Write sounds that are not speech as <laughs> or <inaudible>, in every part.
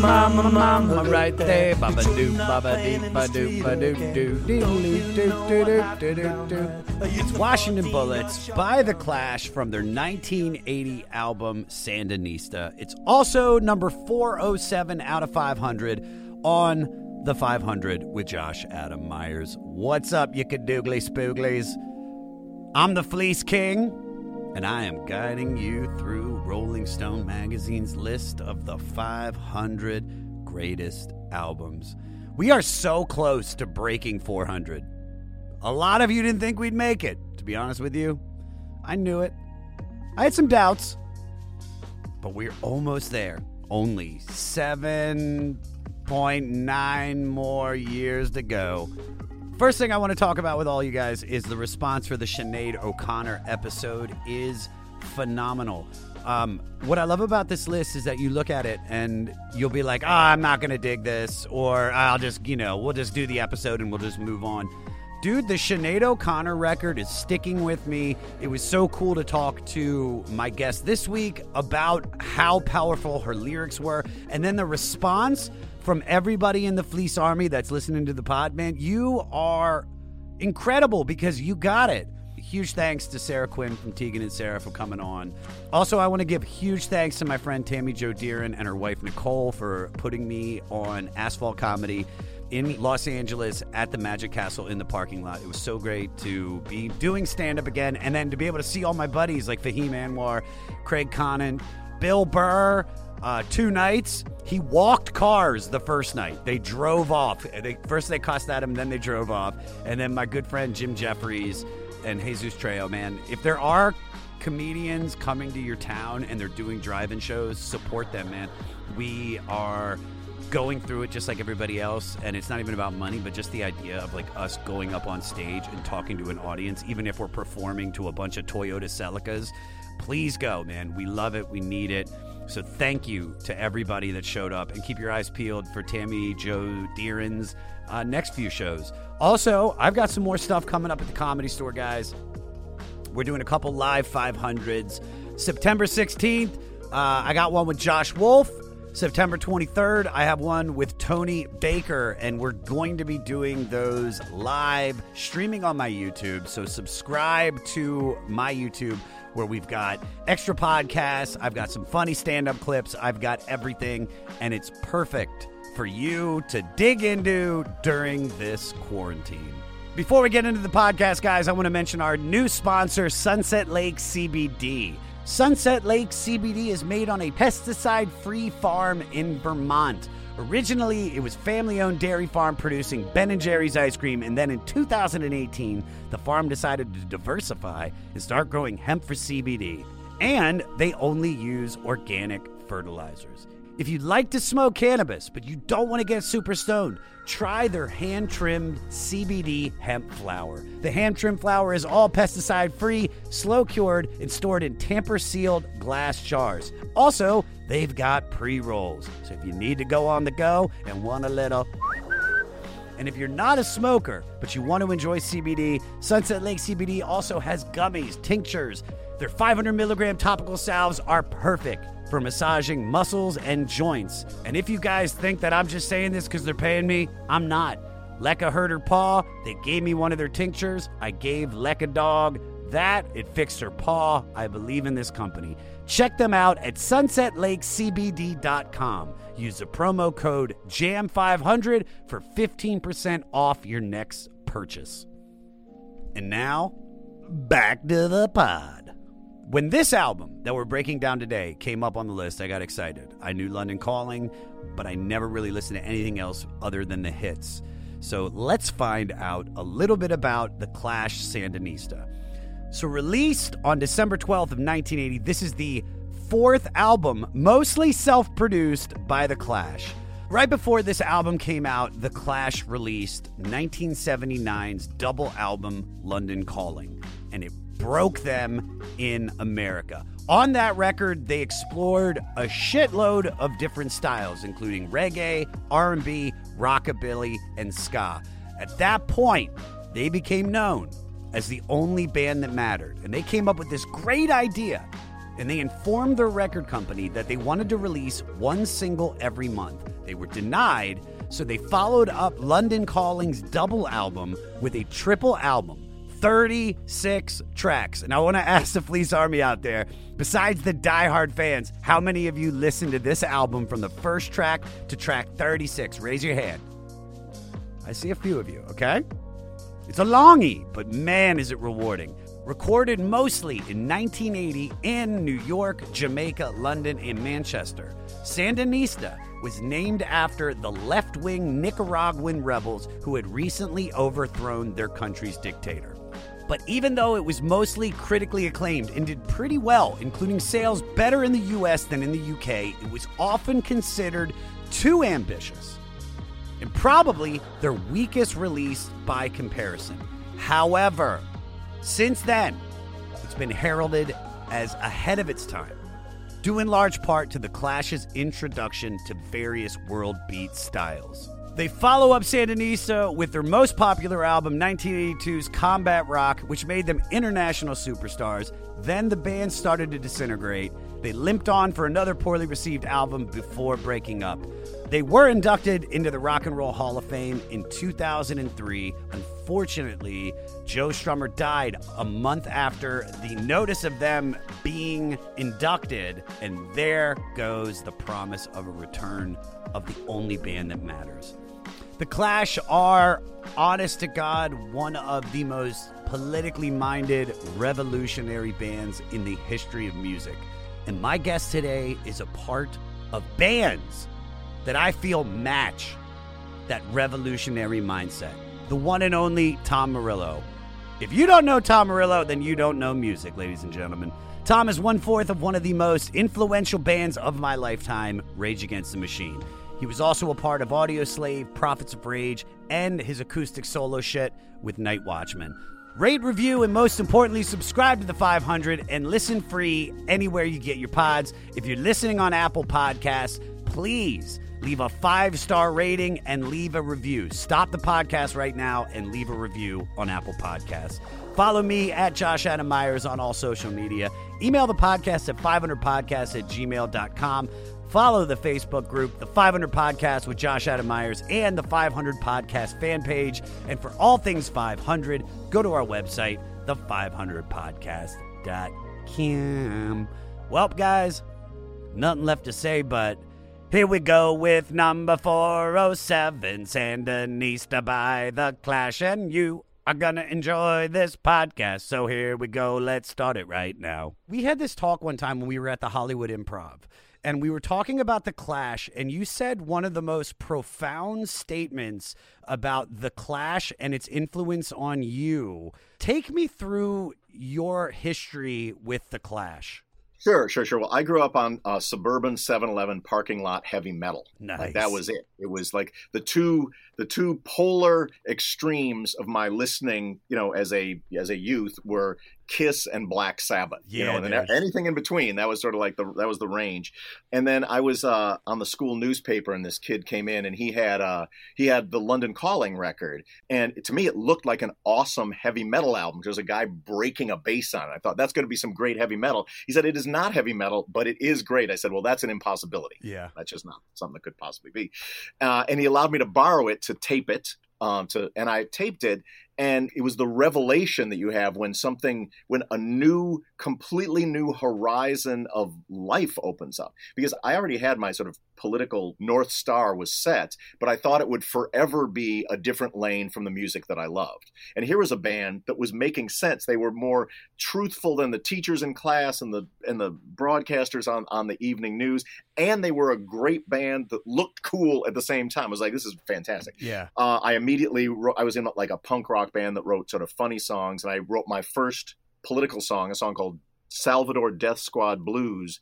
mama, mama, right there. Baba doo, baba dee, ba doo, ba doo, doo, doo, doo, doo, doo. It's Washington Bullets by The Clash from their 1980 album Sandinista. It's also number 407 out of 500 on The 500 with Josh Adam Myers. What's up, you cadoogly spooglies? I'm the Fleece King and I am guiding you through Rolling Stone magazine's list of the 500 greatest albums. We are so close to breaking 400. A lot of you didn't think we'd make it, to be honest with you. I knew it. I had some doubts, but we're almost there. Only 7.9 more years to go. First thing I want to talk about with all you guys is the response for the Sinead O'Connor episode is phenomenal. Um, what I love about this list is that you look at it and you'll be like, "Ah, I'm not going to dig this," or "I'll just, you know, we'll just do the episode and we'll just move on." Dude, the Sinead O'Connor record is sticking with me. It was so cool to talk to my guest this week about how powerful her lyrics were, and then the response from everybody in the Fleece Army that's listening to the pod, man, you are incredible because you got it. Huge thanks to Sara Quin from Tegan and Sara for coming on. Also, I want to give huge thanks to my friend Tammy Jo Deeren and her wife Nicole for putting me on Asphalt Comedy in Los Angeles at the Magic Castle in the parking lot. It was so great to be doing stand up again and then to be able to see all my buddies like Fahim Anwar, Craig Connon, Bill Burr, uh, two nights. He walked cars the first night. They drove off. They, first they cussed at him, then they drove off. And then my good friend Jim Jeffries and Jesus Trejo, man, if there are comedians coming to your town and they're doing drive-in shows, support them, man. We are going through it just like everybody else and it's not even about money but just the idea of like us going up on stage and talking to an audience even if we're performing to a bunch of Toyota Celicas please go man we love it we need it so thank you to everybody that showed up and keep your eyes peeled for Tammy Joe Deeren's uh, next few shows. Also, I've got some more stuff coming up at the comedy store, guys. We're doing a couple live 500s. September 16th, uh, I got one with Josh Wolf. September 23rd, I have one with Tony Baker, and we're going to be doing those live streaming on my YouTube. So subscribe to my YouTube where we've got extra podcasts, I've got some funny stand up clips, I've got everything, and it's perfect for you to dig into during this quarantine. Before we get into the podcast, guys, I want to mention our new sponsor, Sunset Lake CBD. Sunset Lake CBD is made on a pesticide free farm in Vermont. Originally, it was family-owned dairy farm producing Ben and Jerry's ice cream, and then in 2018, the farm decided to diversify and start growing hemp for CBD. And they only use organic fertilizers. If you'd like to smoke cannabis, but you don't want to get super stoned, try their hand trimmed CBD hemp flower. The hand trimmed flower is all pesticide free, slow cured, and stored in tamper sealed glass jars. Also, they've got pre rolls. So if you need to go on the go and want a little. And if you're not a smoker, but you want to enjoy CBD, Sunset Lake CBD also has gummies, tinctures. Their 500 milligram topical salves are perfect for massaging muscles and joints. And if you guys think that I'm just saying this because they're paying me, I'm not. Lekka hurt her paw. They gave me one of their tinctures. I gave Lekka dog that. It fixed her paw. I believe in this company. Check them out at sunsetlakecbd.com. Use the promo code JAM500 for 15% off your next purchase. And now, back to the pod. When this album that we're breaking down today came up on the list, I got excited. I knew London Calling, but I never really listened to anything else other than the hits. So let's find out a little bit about the Clash Sandinista. So released on December 12th of 1980, this is the fourth album, mostly self-produced by The Clash. Right before this album came out, The Clash released 1979's double album London Calling, and it broke them in America. On that record, they explored a shitload of different styles, including reggae, R&B, rockabilly, and ska. At that point, they became known as the only band that mattered, and they came up with this great idea. And they informed their record company that they wanted to release one single every month. They were denied, so they followed up London Calling's double album with a triple album 36 tracks. And I want to <laughs> ask the Fleece Army out there, besides the diehard fans, how many of you listened to this album from the first track to track 36? Raise your hand. I see a few of you, okay? It's a longie, but man, is it rewarding. Recorded mostly in 1980 in New York, Jamaica, London, and Manchester. Sandinista was named after the left wing Nicaraguan rebels who had recently overthrown their country's dictator. But even though it was mostly critically acclaimed and did pretty well, including sales better in the US than in the UK, it was often considered too ambitious and probably their weakest release by comparison. However, since then, it's been heralded as ahead of its time, due in large part to The Clash's introduction to various world beat styles. They follow up Sandinista with their most popular album, 1982's Combat Rock, which made them international superstars. Then the band started to disintegrate. They limped on for another poorly received album before breaking up. They were inducted into the Rock and Roll Hall of Fame in 2003. Unfortunately, Joe Strummer died a month after the notice of them being inducted, and there goes the promise of a return of the only band that matters. The Clash are, honest to God, one of the most politically minded, revolutionary bands in the history of music. And my guest today is a part of bands that I feel match that revolutionary mindset. The one and only Tom Morello. If you don't know Tom Morello, then you don't know music, ladies and gentlemen. Tom is one fourth of one of the most influential bands of my lifetime, Rage Against the Machine. He was also a part of Audioslave, Prophets of Rage, and his acoustic solo shit with Nightwatchman. Rate, review, and most importantly, subscribe to the 500 and listen free anywhere you get your pods. If you're listening on Apple Podcasts, please leave a five star rating and leave a review. Stop the podcast right now and leave a review on Apple Podcasts. Follow me at Josh Adam Myers on all social media. Email the podcast at 500podcast at gmail.com. Follow the Facebook group, The 500 Podcast with Josh Adam Myers, and the 500 Podcast fan page. And for all things 500, go to our website, the500podcast.com. Well, guys, nothing left to say, but here we go with number 407, Sandinista by The Clash, and you are gonna enjoy this podcast. So here we go. Let's start it right now. We had this talk one time when we were at the Hollywood Improv, and we were talking about the Clash, and you said one of the most profound statements about the Clash and its influence on you. Take me through your history with the Clash. Sure, sure, sure. Well, I grew up on uh, suburban 7-Eleven parking lot heavy metal. Nice. Like, that was it. It was like the two the two polar extremes of my listening, you know, as a as a youth were Kiss and Black Sabbath. you Yeah, know, and then anything in between. That was sort of like the that was the range. And then I was uh, on the school newspaper, and this kid came in, and he had uh, he had the London Calling record, and to me, it looked like an awesome heavy metal album. There's a guy breaking a bass on it. I thought that's going to be some great heavy metal. He said it is not heavy metal, but it is great. I said, well, that's an impossibility. Yeah. That's just not something that could possibly be. Uh, and he allowed me to borrow it to tape it. Um, to and I taped it, and it was the revelation that you have when something when a new completely new horizon of life opens up because i already had my sort of political north star was set but i thought it would forever be a different lane from the music that i loved and here was a band that was making sense they were more truthful than the teachers in class and the and the broadcasters on on the evening news and they were a great band that looked cool at the same time i was like this is fantastic Yeah. uh, I immediately wrote, I was in like a punk rock band that wrote sort of funny songs, and I wrote my first political song, a song called Salvador Death Squad Blues,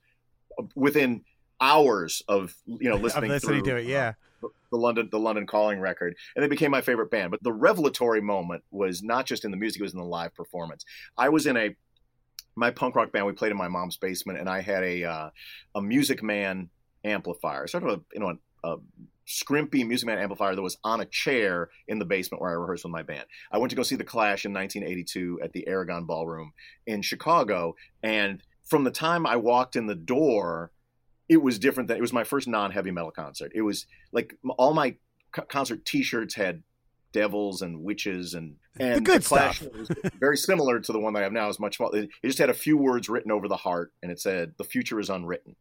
uh, within hours of you know <laughs> listening, listening through, to it. Yeah. uh, the London the London Calling record, and they became my favorite band. But the revelatory moment was not just in the music; it was in the live performance. I was in a my punk rock band. We played in my mom's basement, and I had a uh, a Music Man amplifier, sort of a you know a, a scrimpy Music Man amplifier that was on a chair in the basement where I rehearsed with my band. I went to go see the Clash in 1982 at the Aragon Ballroom in Chicago, and from the time I walked in the door, it was different. Than it was my first non-heavy metal concert. It was like all my concert T-shirts had devils and witches and and The good Clash stuff. was very similar to the one that I have now. Was much smaller. It it just had a few words written over the heart, and it said, "The future is unwritten."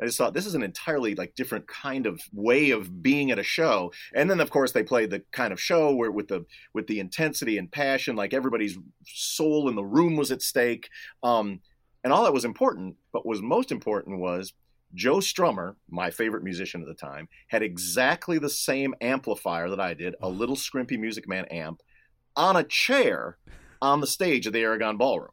I just thought this is an entirely like different kind of way of being at a show. And then of course they played the kind of show where with the with the intensity and passion, like everybody's soul in the room was at stake. Um, and all that was important, but was most important was Joe Strummer, my favorite musician at the time, had exactly the same amplifier that I did, a <sighs> little scrimpy Music Man amp, on a chair on the stage of the Aragon Ballroom.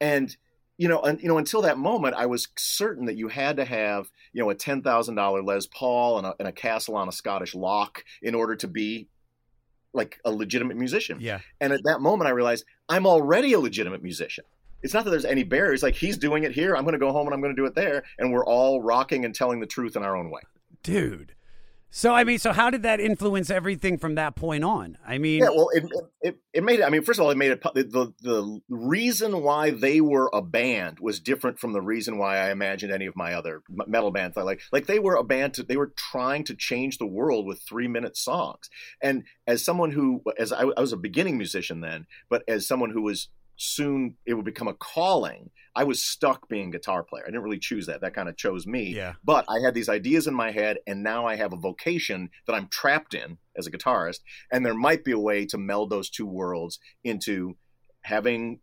And you know, and, you know, until that moment, I was certain that you had to have, you know, a ten thousand dollar Les Paul and a, and a castle on a Scottish loch in order to be like a legitimate musician. Yeah. And at that moment, I realized I'm already a legitimate musician. It's not that there's any barriers. Like he's doing it here, I'm going to go home and I'm going to do it there, and we're all rocking and telling the truth in our own way. Dude. So I mean, so how did that influence everything from that point on? I mean, Yeah, well, it, it it made it. I mean, first of all, it made it the the reason why they were a band was different from the reason why I imagined any of my other metal bands. I like like they were a band. To, they were trying to change the world with three minute songs. And as someone who, as I, I was a beginning musician then, but as someone who was soon it would become a calling. I was stuck being a guitar player. I didn't really choose that. That kind of chose me. Yeah. But I had these ideas in my head, and now I have a vocation that I'm trapped in as a guitarist. And there might be a way to meld those two worlds into having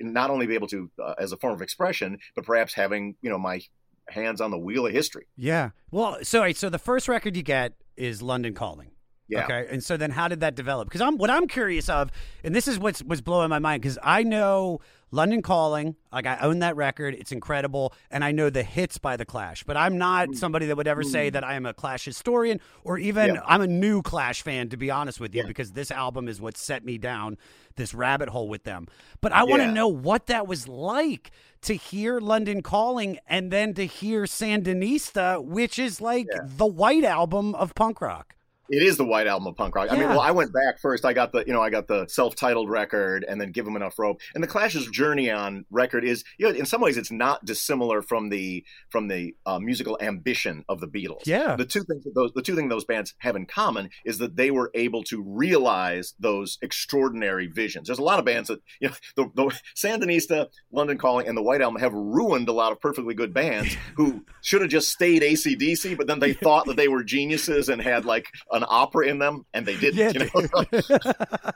not only be able to uh, as a form of expression, but perhaps having you know my hands on the wheel of history. yeah. Well, so so the first record you get is London Calling. Yeah. Okay. And so then how did that develop? Because I'm what I'm curious of, and this is what's was blowing my mind, because I know London Calling, like I own that record, it's incredible, and I know the hits by the Clash. But I'm not somebody that would ever say that I am a Clash historian or even Mm. Yeah. I'm a new Clash fan, to be honest with you, Yeah. because this album is what set me down this rabbit hole with them. But I want to know what that was like to hear London Calling and then to hear Sandinista, which is like the white album of punk rock. It is the white album of punk rock. I mean, well, I went back first. I got the, you know, I got the self-titled record, and then Give 'Em Enough Rope. And the Clash's journey on record is, you know, in some ways, it's not dissimilar from the from the uh, musical ambition of the Beatles. Yeah. The two things that those the two things those bands have in common is that they were able to realize those extraordinary visions. There's a lot of bands that, you know, the, the Sandinista, London Calling, and the White Album have ruined a lot of perfectly good bands who <laughs> should have just stayed AC/DC, but then they thought that they were geniuses and had like an opera in them, and they didn't. Yeah, you know? <laughs>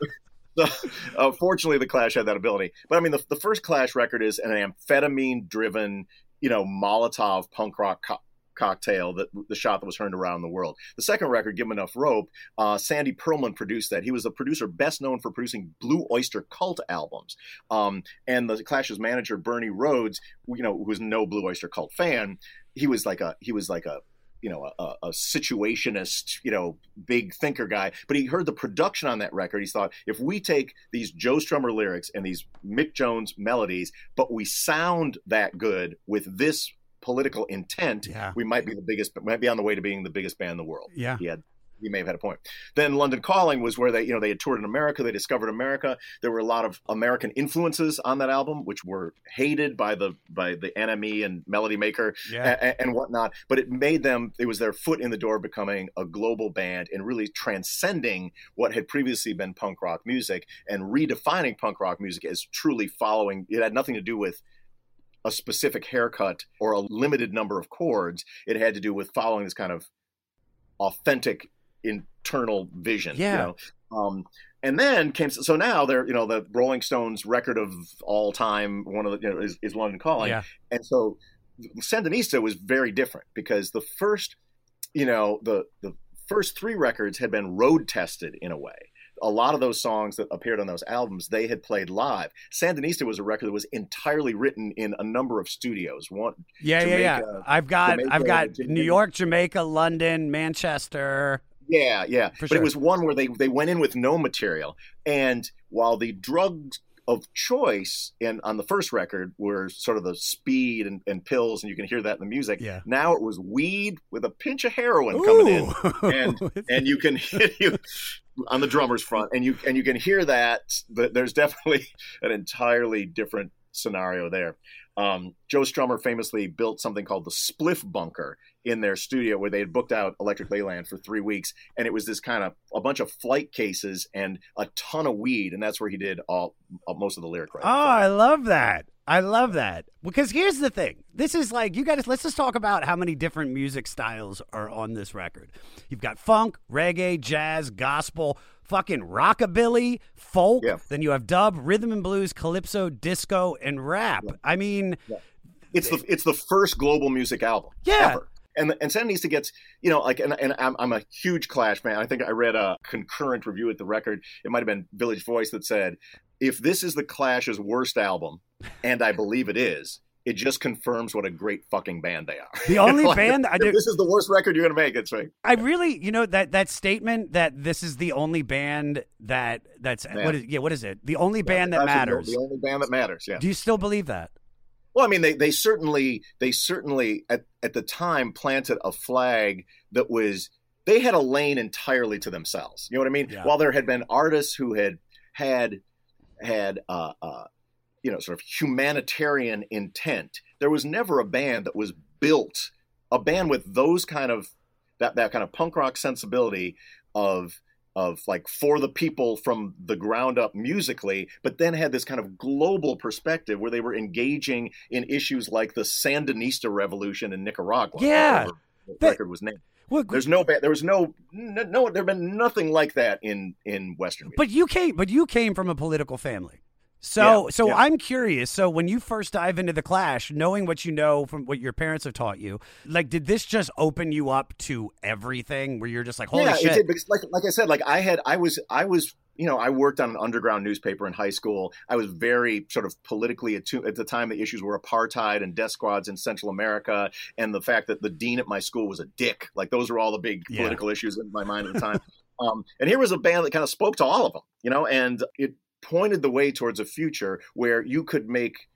<laughs> So, uh, fortunately, the Clash had that ability. But I mean, the, the first Clash record is an amphetamine-driven, you know, Molotov punk rock co- cocktail that the shot that was heard around the world. The second record, Give 'Em Enough Rope, uh, Sandy Pearlman produced that. He was the producer best known for producing Blue Oyster Cult albums. Um, and the Clash's manager, Bernie Rhodes, you know, who was no Blue Oyster Cult fan, he was like a he was like a you know, a, a situationist, you know, big thinker guy. But he heard the production on that record. He thought, if we take these Joe Strummer lyrics and these Mick Jones melodies, but we sound that good with this political intent, Yeah. we might be the biggest, might be on the way to being the biggest band in the world. Yeah. He had he may have had a point. Then London Calling was where they, you know, they had toured in America. They discovered America. There were a lot of American influences on that album, which were hated by the by the NME and Melody Maker Yeah. and, and whatnot. But it made them. It was their foot in the door, becoming a global band and really transcending what had previously been punk rock music and redefining punk rock music as truly following. It had nothing to do with a specific haircut or a limited number of chords. It had to do with following this kind of authentic internal vision. Yeah. You know? Um, and then came so now they're you know the Rolling Stones record of all time one of the you know is, is London Calling Yeah. and so Sandinista was very different because the first you know the the first three records had been road tested in a way a lot of those songs that appeared on those albums they had played live Sandinista was a record that was entirely written in a number of studios one Yeah, yeah, yeah. I've got Jamaica, I've got Jamaica. New York, Jamaica, London, Manchester. Yeah, yeah. For but sure. it was one where they they went in with no material, and while the drugs of choice in on the first record were sort of the speed and, and pills, and you can hear that in the music. Yeah. Now it was weed with a pinch of heroin coming in, and <laughs> and you can hit you on the drummer's front, and you and you can hear that. But there's definitely <laughs> an entirely different scenario there. Um, Joe Strummer famously built something called the Spliff Bunker in their studio where they had booked out Electric Ladyland for three weeks, and it was this kind of a bunch of flight cases and a ton of weed, and that's where he did all, all most of the lyric writing. Oh. I love that. I love that. Because here's the thing. This is like you guys let's just talk about how many different music styles are on this record. You've got funk, reggae, jazz, gospel, fucking rockabilly, folk, Yeah. then you have dub, rhythm and blues, calypso, disco, and rap. I mean, it's the it's the first global music album Yeah. ever. And and Sandinista gets you know like and, and I'm I'm a huge Clash fan. I think I read a concurrent review at the record. It might have been Village Voice that said if this is the Clash's worst album, and I believe it is. It just confirms what a great fucking band they are. The only <laughs> Like, band I do- This is the worst record you're going to make. It's right. I really, you know, that that statement that this is the only band that that's what is yeah, what is it? The only band that matters. The only band that matters. Yeah. Do you still believe that? Well, I mean, they, they certainly they certainly at, at the time planted a flag that was they had a lane entirely to themselves. You know what I mean? Yeah. While there had been artists who had had had uh, uh, you know sort of humanitarian intent, there was never a band that was built a band with those kind of that that kind of punk rock sensibility of of like for the people from the ground up musically, but then had this kind of global perspective where they were engaging in issues like the Sandinista revolution in Nicaragua. Yeah. the That- record was named. Well, There's no there was no no, no there been nothing like that in in Western music. But you came, but you came from a political family. So, Yeah, so yeah. I'm curious. So, when you first dive into the Clash, knowing what you know from what your parents have taught you, like, did this just open you up to everything? Where you're just like, holy yeah, shit! it did because like like I said, like I had I was I was you know I worked on an underground newspaper in high school. I was very sort of politically attuned at the time. The issues were apartheid and death squads in Central America, and the fact that the dean at my school was a dick. Like those were all the big political issues in my mind at the time. <laughs> um, and here was a band that kind of spoke to all of them, you know, and it pointed the way towards a future where you could make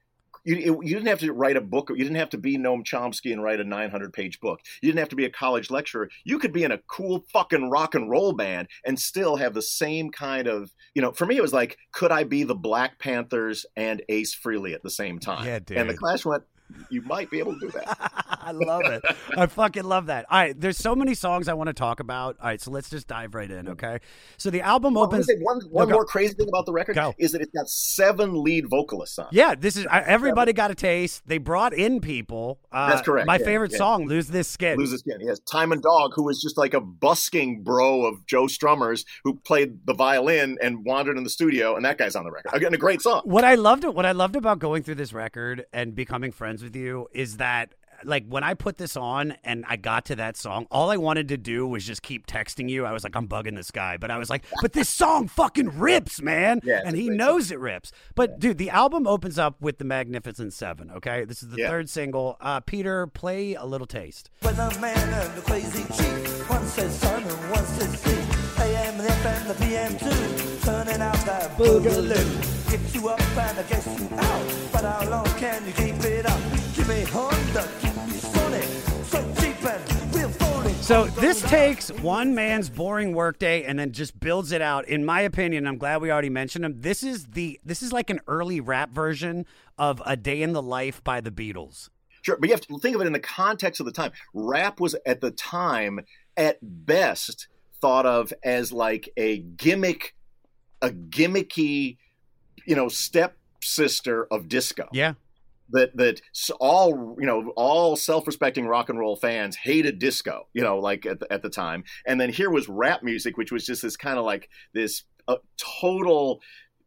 you, you didn't have to write a book. You didn't have to be Noam Chomsky and write a 900 page book. You didn't have to be a college lecturer. You could be in a cool fucking rock and roll band and still have the same kind of, you know, for me, it was like, could I be the Black Panthers and Ace Frehley at the same time? Yeah, And the dude. Clash went, you might be able to do that. <laughs> I love it. I fucking love that. All right, there's so many songs I want to talk about. All right, so let's just dive right in, okay? So the album Well, opens. one one go. more crazy thing about the record Go. is that it's got seven lead vocalists on. Yeah, this is everybody got a taste. They brought in people. Uh, That's correct, My yeah, favorite yeah. song, "Lose This Skin." Lose This skin. He has and Dogg, who was just like a busking bro of Joe Strummer's, who played the violin and wandered in the studio, and that guy's on the record. Again, a great song. what I loved what I loved about going through this record and becoming friends with you is that like when I put this on and I got to that song, all I wanted to do was just keep texting you. I was like, I'm bugging this guy, but I was like, but this song fucking rips, man, Yeah, and he great knows it rips. But dude, the album opens up with the Magnificent Seven. Okay, this is the Yeah. third single. Uh, Peter, play a little taste. When the man and the crazy chief, one says sun and one says sea. AM and FM, the PM too, turning out that boogaloo. Get you up and I guess you out, but how long can you keep it up? Give me Honda, keep me Sonic, so cheap and real falling. So this takes one man's boring workday and then just builds it out. In my opinion, I'm glad we already mentioned him. This is the this is like an early rap version of A Day in the Life by the Beatles. Sure, but you have to think of it in the context of the time. Rap was at the time, at best, thought of as like a gimmick, a gimmicky, you know, stepsister of disco. Yeah. That that all you know, all self-respecting rock and roll fans hated disco. You know, like at the, at the time, and then here was rap music, which was just this kind of like this uh, total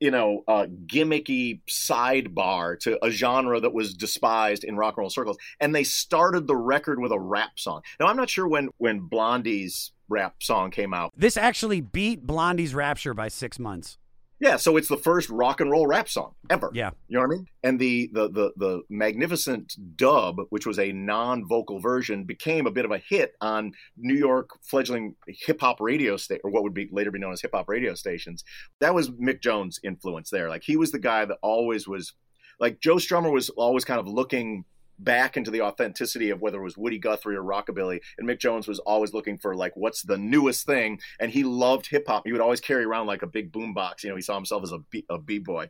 you know, uh, gimmicky sidebar to a genre that was despised in rock and roll circles. And they started the record with a rap song. Now, I'm not sure when when Blondie's rap song came out. This actually beat Blondie's Rapture by six months. Yeah, so it's the first rock and roll rap song ever. Yeah. You know what I mean? And the the the the magnificent dub, which was a non-vocal version, became a bit of a hit on New York fledgling hip hop radio station, or what would be later be known as hip hop radio stations. That was Mick Jones' influence there. Like he was the guy that always was, like Joe Strummer was always kind of looking back into the authenticity of whether it was Woody Guthrie or rockabilly, and Mick Jones was always looking for like what's the newest thing, and he loved hip hop. He would always carry around like a big boombox. You know, he saw himself as a b a b boy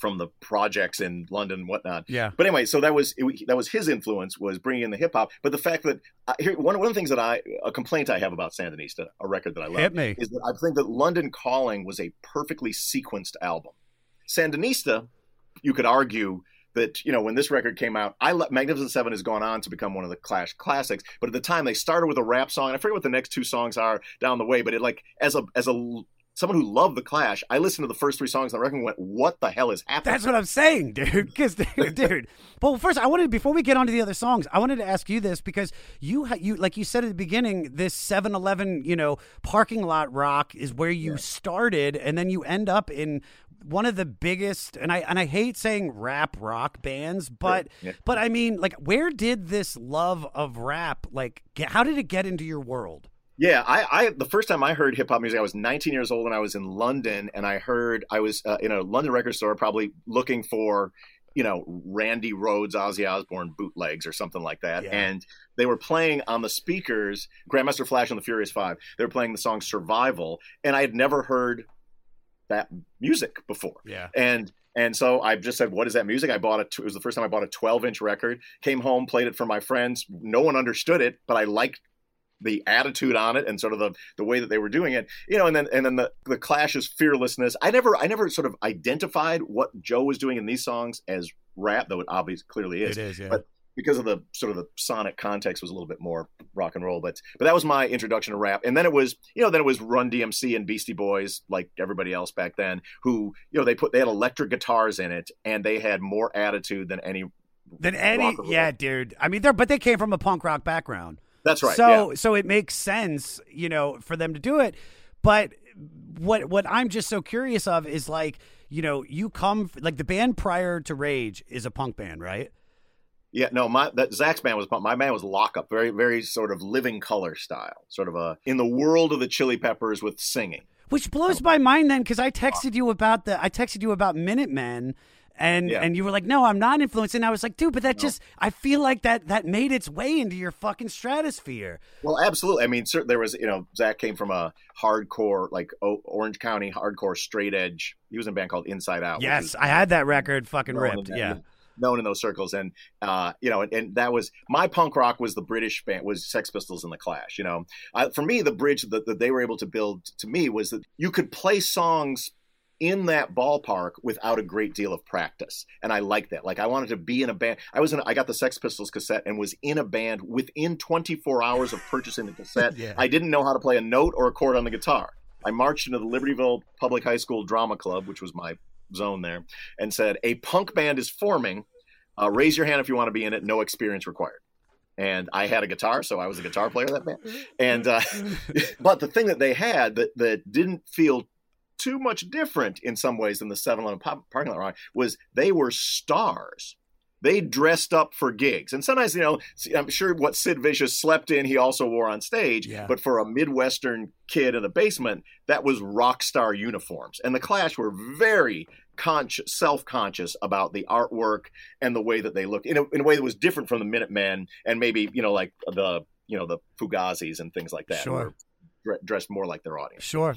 from the projects in London and whatnot. Yeah. But anyway, so that was it, that was his influence was bringing in the hip hop. But the fact that uh, here one one of the things that I a complaint I have about Sandinista, a record that I love, is that I think that London Calling was a perfectly sequenced album. Sandinista, you could argue that you know when this record came out, I let Magnificent Seven has gone on to become one of the Clash classics. But at the time, they started with a rap song. And I forget what the next two songs are down the way, but it like as a as a someone who loved the Clash, I listened to the first three songs on the record and went, "What the hell is happening?" That's what I'm saying, <laughs> dude. Because, dude, dude. Well, first, I wanted before we get on to the other songs, I wanted to ask you this because you, you, like you said at the beginning, this 7-Eleven, you know, parking lot rock is where you started, and then you end up in one of the biggest, and I and I hate saying rap rock bands, but Yeah. but I mean, like, where did this love of rap, like, get, how did it get into your world? Yeah, I, I the first time I heard hip hop music, I was 19 years old and I was in London, and I heard I was uh, in a London record store, probably looking for, you know, Randy Rhoads, Ozzy Osbourne bootlegs or something like that, Yeah. and they were playing on the speakers, Grandmaster Flash and the Furious Five. They were playing the song Survival, and I had never heard that music before. Yeah. And and so I just said, "What is that music?" I bought it. It was the first time I bought a 12 inch record. Came home, played it for my friends. No one understood it, but I liked the attitude on it and sort of the the way that they were doing it. You know, and then and then the the Clash's fearlessness. I never I never sort of identified what Joe was doing in these songs as rap, though it obviously clearly is. is, yeah. But because of the sort of the sonic context was a little bit more rock and roll, but but that was my introduction to rap. And then it was, you know, then it was Run DMC and Beastie Boys, like everybody else back then, who, you know, they put they had electric guitars in it and they had more attitude than any Than any, rock and roll. yeah, dude. I mean, they're but they came from a punk rock background. That's right. So yeah. so it makes sense, you know, for them to do it. But what what I'm just so curious of is like, you know, you come like the band prior to Rage is a punk band, right? Yeah, no, my that Zack's band was my band was Lockup, very very sort of Living Colour style, sort of a in the world of the Chili Peppers with singing. Which blows my mind then because I texted you about the I texted you about Minutemen. And Yeah. and you were like, no, I'm not influenced. And I was like, dude, but that just I feel like that that made its way into your fucking stratosphere. Well, absolutely. I mean, cer there was, you know, Zach came from a hardcore, like o- Orange County hardcore straight edge. He was in a band called Inside Out. Yes, is I had that record fucking ripped. that- Yeah. Known in those circles, and uh, you know, and, and that was my punk rock was the British band was Sex Pistols and the Clash. You know, I, for me, the bridge that, that they were able to build to me was that you could play songs in that ballpark without a great deal of practice. And i like that. Like i wanted to be in a band i was in i got the sex pistols cassette and was in a band within 24 hours of purchasing the cassette. <laughs> Yeah. i didn't know how to play a note or a chord on the guitar. I marched into the libertyville public high school drama club which was my zone there and said a punk band is forming uh, raise your hand if you want to be in it no experience required and I had a guitar, so I was a guitar player that band. And uh, <laughs> but the thing that they had that that didn't feel too much different in some ways than the 7-Eleven parking lot was they were stars. They dressed up for gigs, and sometimes you know I'm sure what Sid Vicious slept in, he also wore on stage. Yeah. But for a Midwestern kid in the basement, that was rock star uniforms. And the Clash were very conscious, self-conscious about the artwork and the way that they looked in a, in a way that was different from the Minutemen and maybe you know like the you know the Fugazis and things like that. Sure. dressed more like their audience. Sure.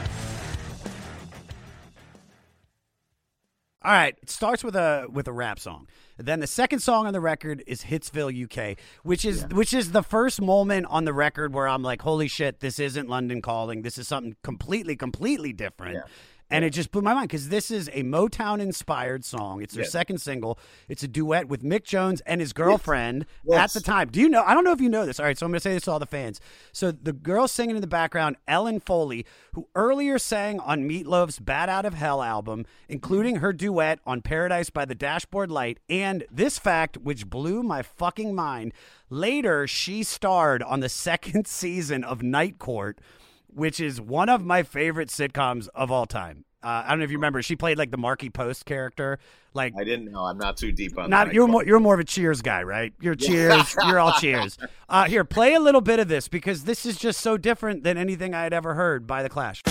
All right, it starts with a with a rap song. Then the second song on the record is Hitsville, UK, which is which is the first moment on the record where I'm like, holy shit, this isn't London Calling. This is something completely, completely different. And it just blew my mind because this is a Motown inspired song. It's their Yes. second single. It's a duet with Mick Jones and his girlfriend Yes. at the time. Do you know? I don't know if you know this. All right, so I'm going to say this to all the fans. So the girl singing in the background, Ellen Foley, who earlier sang on Meatloaf's Bat Out of Hell album, including her duet on Paradise by the Dashboard Light, and this fact, which blew my fucking mind. Later, she starred on the <laughs> second season of Night Court, which is one of my favorite sitcoms of all time. Uh, I don't know if you remember. She played like the Markie Post character. Like I didn't know. I'm not too deep on not that. you're more you're more of a Cheers guy, right? You're Cheers. you're all <laughs> Cheers. Uh, here, play a little bit of this because this is just so different than anything I had ever heard by the Clash.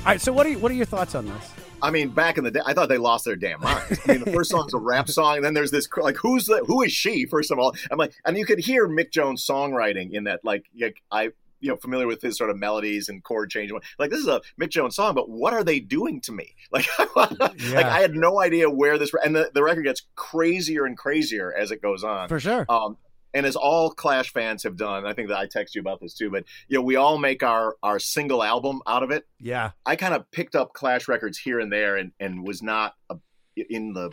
All right, so what are you, what are your thoughts on this? I mean, back in the day, I thought they lost their damn minds. I mean, the first song's a rap song, and then there's this like, who's the who is she? First of all, I'm like, and you could hear Mick Jones' songwriting in that. Like, like I, you know, familiar with his sort of melodies and chord change. Like, this is a Mick Jones song, but what are they doing to me? <laughs> Like, like I had no idea where this. And the, the record gets crazier and crazier as it goes on. For sure. Um, and as all Clash fans have done, I think that I text you about this too. But you know, we all make our our single album out of it. Yeah. I kind of picked up Clash records here and there, and and was not a, in the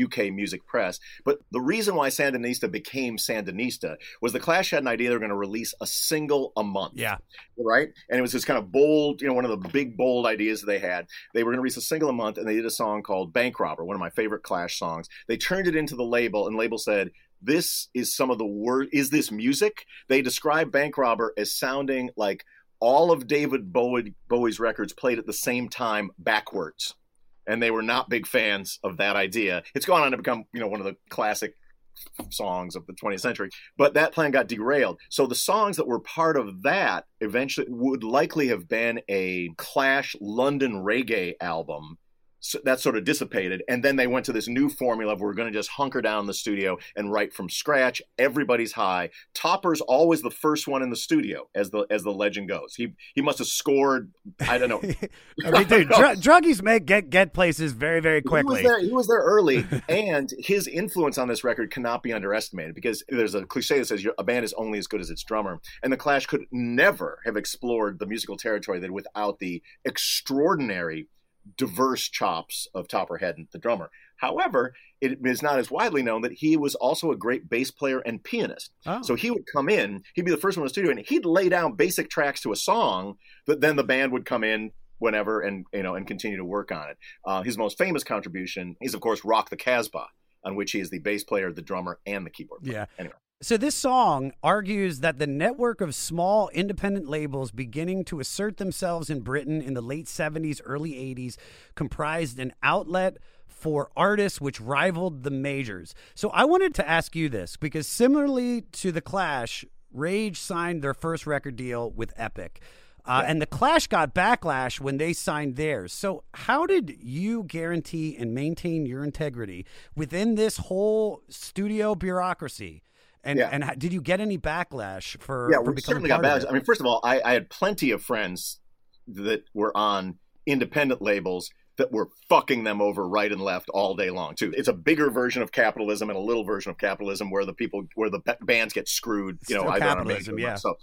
UK music press. But the reason why Sandinista became Sandinista was the Clash had an idea they were going to release a single a month. Yeah. Right. And it was this kind of bold, you know, one of the big bold ideas that they had. They were going to release a single a month, and they did a song called Bank Robber, one of my favorite Clash songs. They turned it into the label, and the label said. This is some of the word. Is this music? They describe Bank Robber as sounding like all of David Bowie, Bowie's records played at the same time backwards. And they were not big fans of that idea. It's gone on to become, you know, one of the classic songs of the 20th century. But that plan got derailed. So the songs that were part of that eventually would likely have been a Clash London reggae album. So that sort of dissipated, and then they went to this new formula of we're going to just hunker down in the studio and write from scratch. Everybody's high. Topper's always the first one in the studio, as the as the legend goes. He he must have scored. I don't know. <laughs> I mean, dude, <laughs> dr- druggies make get get places very very He was quickly. there. He was there early, <laughs> and his influence on this record cannot be underestimated because there's a cliche that says "Your- a band is only as good as its drummer, and the Clash could never have explored the musical territory that without the extraordinary, diverse chops of Topper Head, the drummer. However, it is not as widely known that he was also a great bass player and pianist. Oh. So he would come in, he'd be the first one in the studio, and he'd lay down basic tracks to a song that then the band would come in whenever and you know and continue to work on it. Uh, his most famous contribution is of course "Rock the Casbah," on which he is the bass player, the drummer, and the keyboard. Player. Yeah. Anyway, So this song argues that the network of small independent labels beginning to assert themselves in Britain in the late 70s, early 80s comprised an outlet for artists which rivaled the majors. So I wanted to ask you this because similarly to The Clash, Rage signed their first record deal with Epic. Uh, And the Clash got backlash when they signed theirs. So, how did you guarantee and maintain your integrity within this whole studio bureaucracy? And Yeah. and did you get any backlash for? yeah, for we becoming certainly got bad. I mean, first of all, I, I had plenty of friends that were on independent labels that were fucking them over right and left all day long too. It's a bigger version of capitalism and a little version of capitalism where the people where the bands get screwed. You know, Still either on a capitalism, yeah. So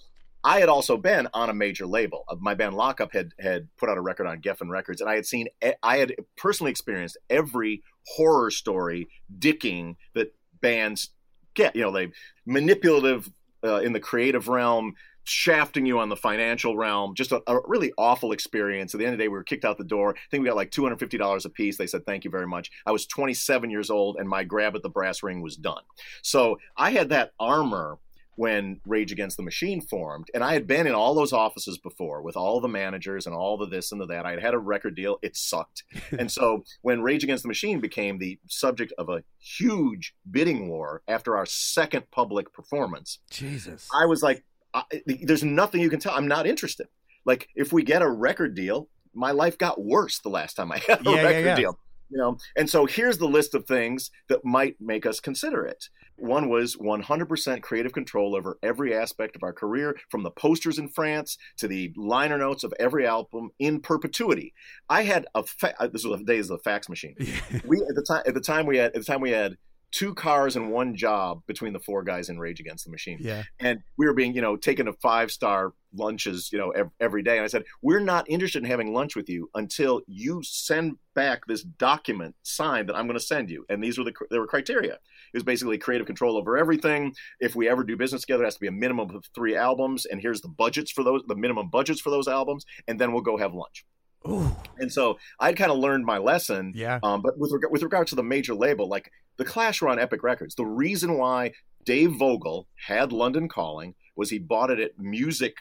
I had also been on a major label. Uh, My band Lockup had had put out a record on Geffen Records, and I had seen, I had personally experienced every horror story dicking that bands get. You know, they manipulative uh, in the creative realm, shafting you on the financial realm. Just a, a really awful experience. At the end of the day, we were kicked out the door. I think we got like two hundred fifty dollars a piece. They said thank you very much. I was twenty seven years old, and my grab at the brass ring was done. So I had that armor when Rage Against the Machine formed, and I had been in all those offices before with all the managers and all the this and the that. I had had a record deal; it sucked, <laughs> and so when Rage Against the Machine became the subject of a huge bidding war after our second public performance, Jesus. I was like, I, "There's nothing you can tell. I'm not interested. Like, if we get a record deal, my life got worse the last time I had a Yeah, yeah, record yeah. deal." You know, and so here's the list of things that might make us consider it. One was 100% creative control over every aspect of our career, from the posters in France to the liner notes of every album in perpetuity. I had a fa- uh, this was the days of the fax machine. <laughs> we at the time at the time we had at the time we had two cars and one job between the four guys in Rage Against the Machine Yeah. and we were being you know taken to five star lunches you know ev- every day and i said we're not interested in having lunch with you until you send back this document signed that i'm going to send you and these were the there were criteria it was basically creative control over everything if we ever do business together it has to be a minimum of three albums and here's the budgets for those the minimum budgets for those albums and then we'll go have lunch Ooh. and so I'd kind of learned my lesson. Yeah. Um, but with reg- with regard to the major label, like the Clash were on Epic Records. The reason why Dave Vogel had London Calling was he bought it at Music,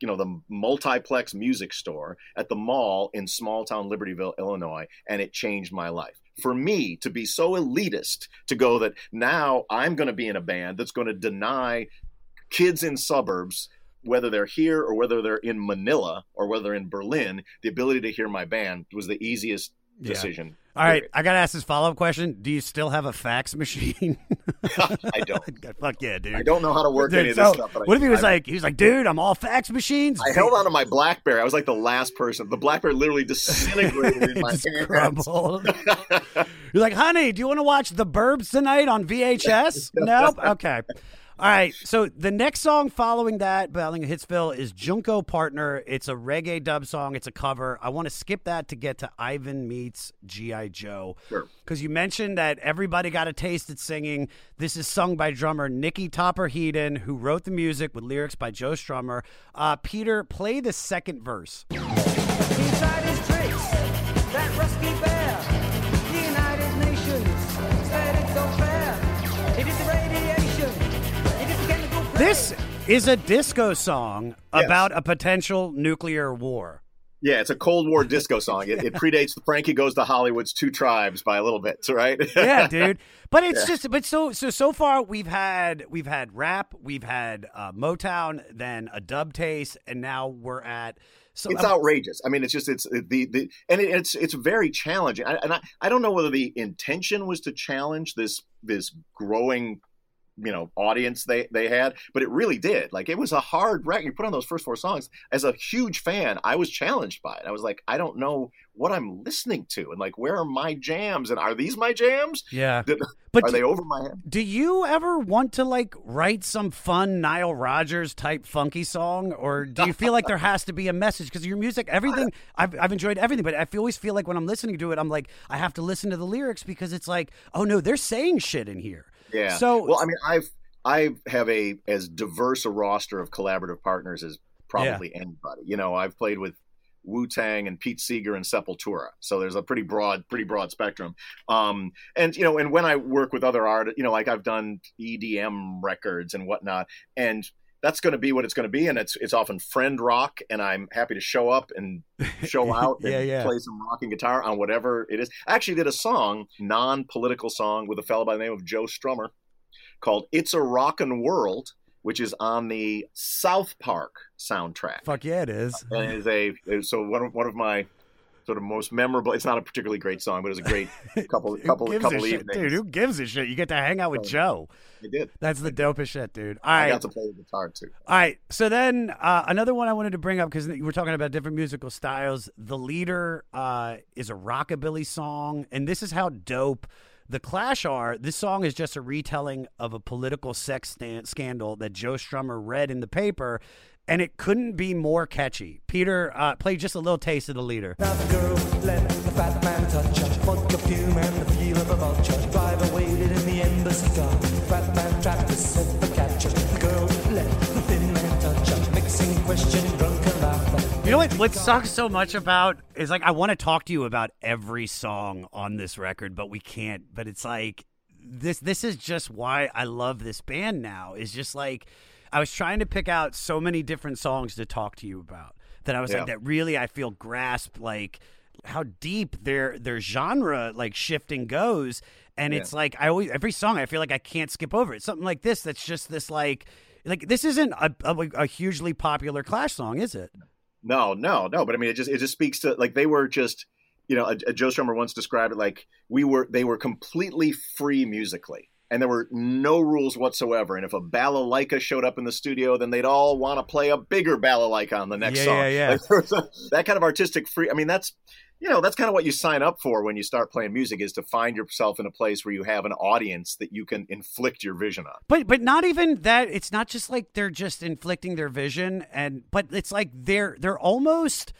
you know, the multiplex music store at the mall in small town Libertyville, Illinois, and it changed my life. For me to be so elitist to go that now I'm going to be in a band that's going to deny kids in suburbs whether they're here or whether they're in Manila or whether they're in Berlin, the ability to hear my band was the easiest Yeah. decision. All right, I gotta ask this follow up question. Do you still have a fax machine? <laughs> <laughs> I don't. <laughs> Fuck yeah, dude. I don't know how to work Dude, any of this so, stuff. But I- what if he was I- like, he was like, dude, I'm all fax machines. I held on to my BlackBerry. I was like the last person. The BlackBerry literally disintegrated in my hands. crumbled. You're like, honey, do you want to watch The Burbs tonight on VHS? nope. Okay. All right. So the next song following that, Battling Hitsville, is Junco Partner. It's a reggae dub song. It's a cover. I want to skip that to get to Ivan Meets G.I. Joe. Sure. Because you mentioned that everybody got a taste at singing. This is sung by drummer Nicky Topper Headon, who wrote the music with lyrics by Joe Strummer. Uh, Peter, play the second verse. This is a disco song about a potential nuclear war. Yeah, it's a Cold War disco <laughs> song. It, it predates the Frankie Goes to Hollywood's Two Tribes by a little bit, <laughs> right? yeah, dude. But it's Yeah. just, but so, so, so far we've had, we've had rap, we've had uh, Motown, then a dub taste, and now we're at. So it's I'm- outrageous. I mean, it's just it's the the and it, it's it's very challenging. I, and I I don't know whether the intention was to challenge this this growing you know audience they they had, but it really did. Like it was a hard record. You put on those first four songs. As a huge fan, I was challenged by it. I was like, I don't know what I'm listening to, and like, where are my jams? And are these my jams? Yeah. Did- But are do- they over my head? Do you ever want to like write some fun Nile Rodgers type funky song, or do you feel like there has to be a message? Because your music, everything, I've, I've enjoyed everything, but I always feel like when I'm listening to it, I'm like, I have to listen to the lyrics because it's like, oh no, they're saying shit in here. Yeah. So- well, I mean, I've I have a as diverse a roster of collaborative partners as probably anybody. You know, I've played with Wu Tang and Pete Seeger and Sepultura, so there's a pretty broad, pretty broad spectrum. Um, and you know, and when I work with other artists, you know, like I've done EDM records and whatnot, and that's going to be what it's going to be, and it's it's often friend rock, and I'm happy to show up and <laughs> show out and Yeah, yeah. play some rocking guitar on whatever it is. I actually did a song, non-political song, with a fellow by the name of Joe Strummer called "It's a Rockin' World," which is on the South Park soundtrack. Fuck yeah, it is. And is a so one of one of my sort of most memorable. It's not a particularly great song, but it was a great <laughs> couple couple couple a shit, dude? Who gives a shit? You get to hang out with Oh, Joe. I did. That's the dopest shit, dude. All I right. got to play the guitar too. All right. So then uh, another one I wanted to bring up because we're talking about different musical styles. The leader uh, is a rockabilly song, and this is how dope the Clash are. This song is just a retelling of a political sex stan- scandal that Joe Strummer read in the paper, and it couldn't be more catchy. Peter, uh, play just a little taste of the leader. Now the girl let the fat man touch her For the perfume and the feel of a vulture Driver waited in the embassy car Fat man trapped to set for capture The girl let the thin man touch her Mixing question, drunken laughter You know what? What sucks so much about is like I want to talk to you about every song on this record, but we can't. But it's like this. This is just why I love this band now. Is just like I was trying to pick out so many different songs to talk to you about that I was Yeah. like that really I feel grasp like how deep their their genre like shifting goes and Yeah. it's like I always every song I feel like I can't skip over it something like this that's just this like like this isn't a, a, a hugely popular Clash song is it No, no, no. But I mean, it just it just speaks to like they were just you know, a, a Joe Strummer once described it like we were they were completely free musically. And there were no rules whatsoever. And if a balalaika showed up in the studio, then they'd all want to play a bigger balalaika on the next Yeah, song. yeah, yeah. Like, <laughs> a- that kind of artistic free. I mean, that's you know that's kind of what you sign up for when you start playing music is to find yourself in a place where you have an audience that you can inflict your vision on. But but not even that. It's not just like they're just inflicting their vision, and but it's like they're they're almost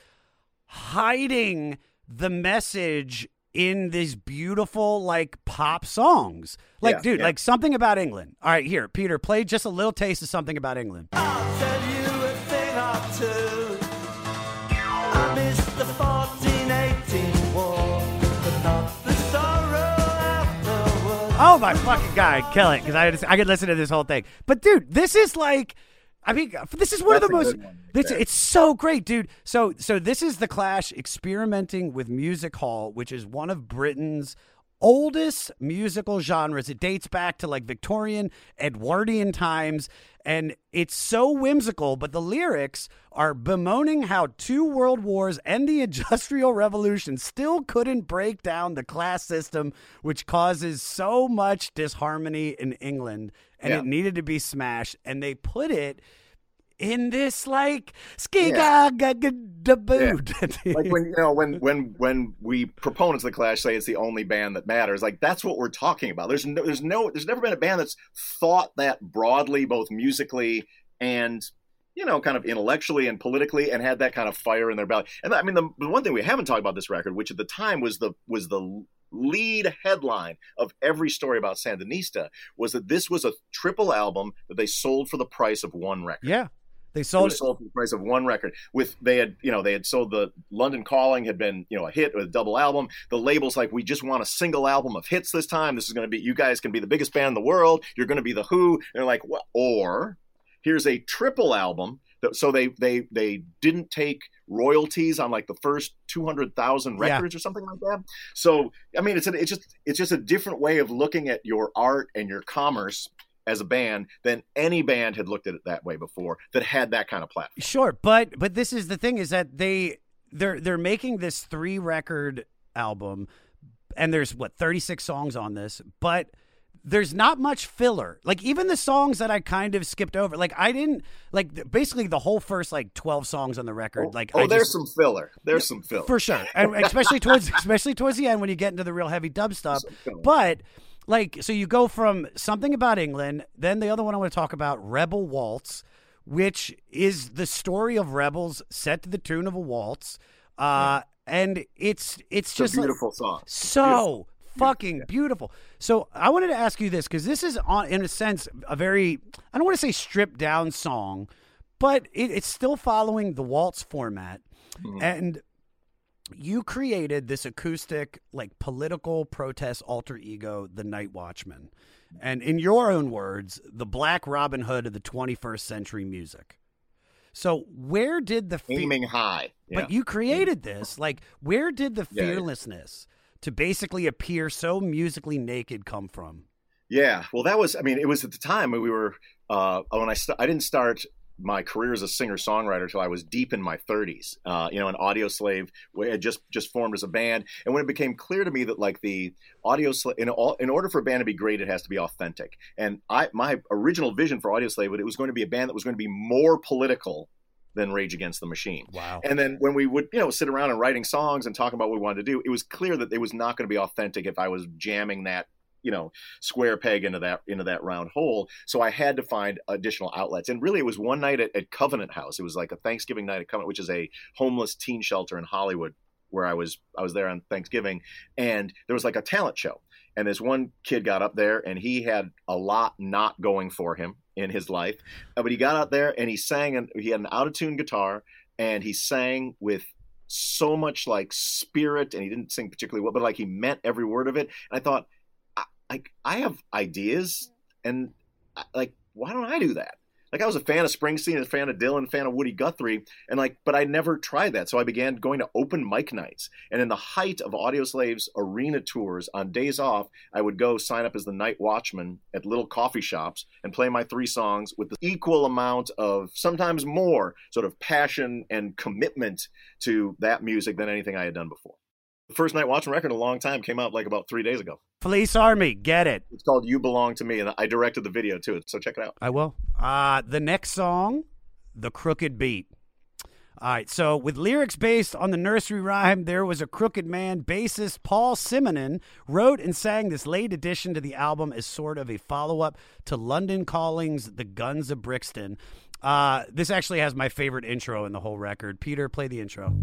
hiding the message in these beautiful like pop songs. Like, Yeah, dude, yeah. like something about England. All right, here, Peter, play just a little taste of something about England. I'll tell you a thing or two I missed the 1418 war But not the sorrow afterwards Oh my fucking god, kill it because I just- I could listen to this whole thing. But dude, this is like, I mean, this is one of the most. It's, it's so great, dude. So so this is the Clash experimenting with music hall, which is one of Britain's oldest musical genres. It dates back to like Victorian, Edwardian times, and it's so whimsical. But the lyrics are bemoaning how two world wars and the Industrial Revolution still couldn't break down the class system, which causes so much disharmony in England, and Yeah. it needed to be smashed. And they put it in this like ski ga da boo. <laughs> like when you know when <laughs> when when we proponents of the Clash say it's the only band that matters, like that's what we're talking about. There's no, there's no there's never been a band that's thought that broadly, both musically and you know, kind of intellectually and politically, and had that kind of fire in their belly. And I mean, the, the one thing we haven't talked about this record, which at the time was the was the lead headline of every story about Sandinista, was that this was a triple album that they sold for the price of one record. yeah, they sold it. sold for the price of one record. With they had, you know, they had sold the London Calling had been, you know, a hit with a double album. The label's like, we just want a single album of hits this time. This is going to be, you guys can be the biggest band in the world. You're going to be the Who. And they're like, what? Or here's a triple album. That, so they they they didn't take royalties on like the first two hundred thousand Yeah. records or something like that. So I mean, it's a, it's just it's just a different way of looking at your art and your commerce as a band than any band had looked at it that way before that had that kind of platform. Sure, but but this is the thing is that they they're they're making this three record album, and there's what thirty six songs on this, but there's not much filler. Like even the songs that I kind of skipped over, like I didn't like basically the whole first like twelve songs on the record. Like oh, I there's just, some filler. There's some filler. for sure, and especially towards <laughs> especially towards the end when you get into the real heavy dub stuff. But like, so you go from something about England, then the other one I want to talk about, Rebel Waltz, which is the story of rebels set to the tune of a waltz, uh, and it's it's It's a just like- beautiful song. so fucking beautiful. So I wanted to ask you this because this is on, in a sense, a very I don't want to say stripped down song, but it, it's still following the waltz format, mm-hmm. and you created this acoustic, like political protest alter ego, the Nightwatchman, and in your own words, the Black Robin Hood of the 21st century music. So where did the fe- Aiming high. Yeah. but you created this. Like, where did the Yeah, yeah. fearlessness to basically appear so musically naked come from? Yeah, well, that was. I mean, it was at the time when we were uh, when I st- I didn't start my career as a singer songwriter till I was deep in my 30s. Uh, you know, an Audioslave we had just just formed as a band, and when it became clear to me that like the Audioslave, in, all, in order for a band to be great, it has to be authentic. And I my original vision for Audioslave, it was going to be a band that was going to be more political than Rage Against the Machine. Wow. And then when we would, you know, sit around and writing songs and talking about what we wanted to do, it was clear that it was not going to be authentic if I was jamming that you know square peg into that into that round hole. So i had to find additional outlets. And really it was one night at, at covenant house. It was like a thanksgiving night at covenant which is a homeless teen shelter in hollywood where i was i was there on thanksgiving. And there was like a talent show. And this one kid got up there and he had a lot not going for him in his life. Uh, but he got out there and he sang and he had an out of tune guitar and he sang with so much like spirit and he didn't sing particularly well but like he meant every word of it. And i thought I, i have ideas and like why don't i do that like i was a fan of springsteen a fan of dylan a fan of woody guthrie and like but i never tried that. So i began going to open mic nights. And in the height of Audioslave's arena tours on days off i would go sign up as the Nightwatchman at little coffee shops and play my three songs with the equal amount of sometimes more sort of passion and commitment to that music than anything i had done before first night watching record in a long time came out like about three days ago Police Army, get it. it's called you belong to me and i directed the video to it, so check it out I will. Uh, the next song, The Crooked Beat. All right, so with lyrics based on the nursery rhyme, There Was a Crooked Man, bassist Paul Simonon wrote and sang this late addition to the album as sort of a follow up to London Calling's The Guns of Brixton. Uh, this actually has my favorite intro in the whole record. Peter, play the intro.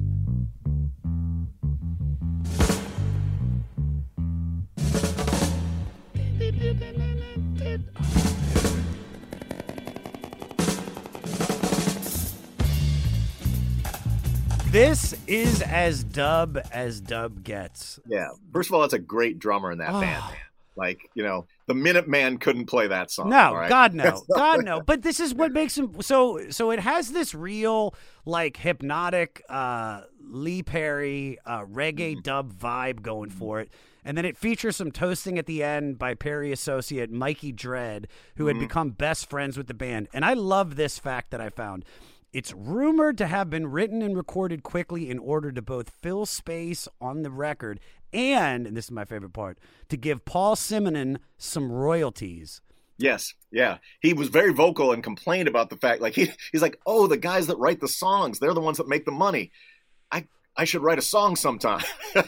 This is as dub as dub gets. yeah first of all that's a great drummer in that band man. like you know the minuteman couldn't play that song No, right? God no, <laughs> God no. But this is what makes him so. So it has this real like hypnotic uh, Lee Perry uh, reggae Mm-hmm. dub vibe going for it, and then it features some toasting at the end by Perry associate Mikey Dread, who Mm-hmm. had become best friends with the band. And I love this fact that I found. It's rumored to have been written and recorded quickly in order to both fill space on the record and, and this is my favorite part, to give Paul Simonon some royalties. Yes, yeah. He was very vocal and complained about the fact, like he, he's like, "Oh, the guys that write the songs, they're the ones that make the money. I should write a song sometime."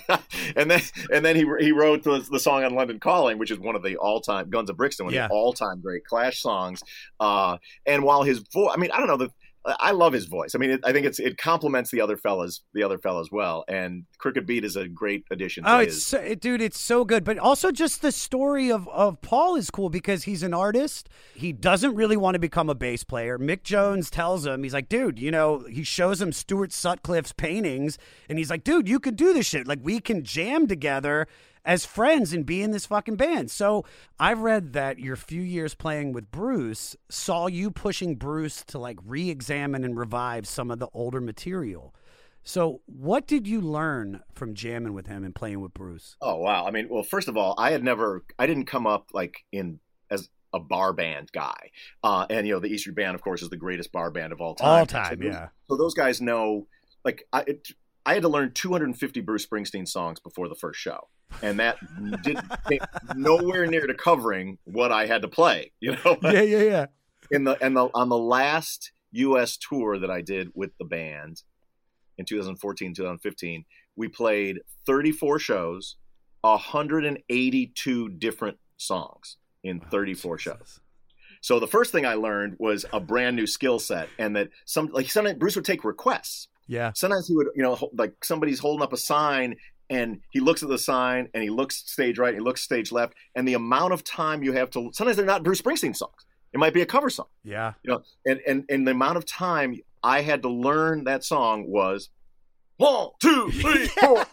<laughs> and then and then he he wrote the, the song on London Calling, which is one of the all time Guns of Brixton, one Yeah. of the all time great Clash songs. Uh, and while his voice, I mean, I don't know the. I love his voice. I mean, it, I think it's it complements the other fellas, the other fellas well. And Crooked Beat is a great addition. To Oh, it's so, it- dude, it's so good. But also, just the story of of Paul is cool because he's an artist. He doesn't really want to become a bass player. Mick Jones tells him, he's like, dude, you know, he shows him Stuart Sutcliffe's paintings, and he's like, dude, you could do this shit. Like, we can jam together as friends and be in this fucking band. So I've read that your few years playing with Bruce saw you pushing Bruce to like re-examine and revive some of the older material. So, what did you learn from jamming with him and playing with Bruce? Oh wow! I mean, well, first of all, I had never, I didn't come up like in as a bar band guy, uh, and you know, the Easter Band, of course, is the greatest bar band of all time. All time, so those, yeah. So those guys know, like, I, it, I had to learn 250 Bruce Springsteen songs before the first show, and that did nowhere near to covering what I had to play. You know, <laughs> yeah, yeah. Yeah. In the and the on the last U.S. tour that I did with the band in 2014, 2015, we played 34 shows, 182 different songs in 34 shows. So the first thing I learned was a brand new skill set, and that some like sometimes Bruce would take requests. Yeah. Sometimes he would, you know, like somebody's holding up a sign, and he looks at the sign, and he looks stage right, he looks stage left, and the amount of time you have to. Sometimes they're not Bruce Springsteen songs. It might be a cover song Yeah. you know and and and the amount of time i had to learn that song was one two three <laughs> four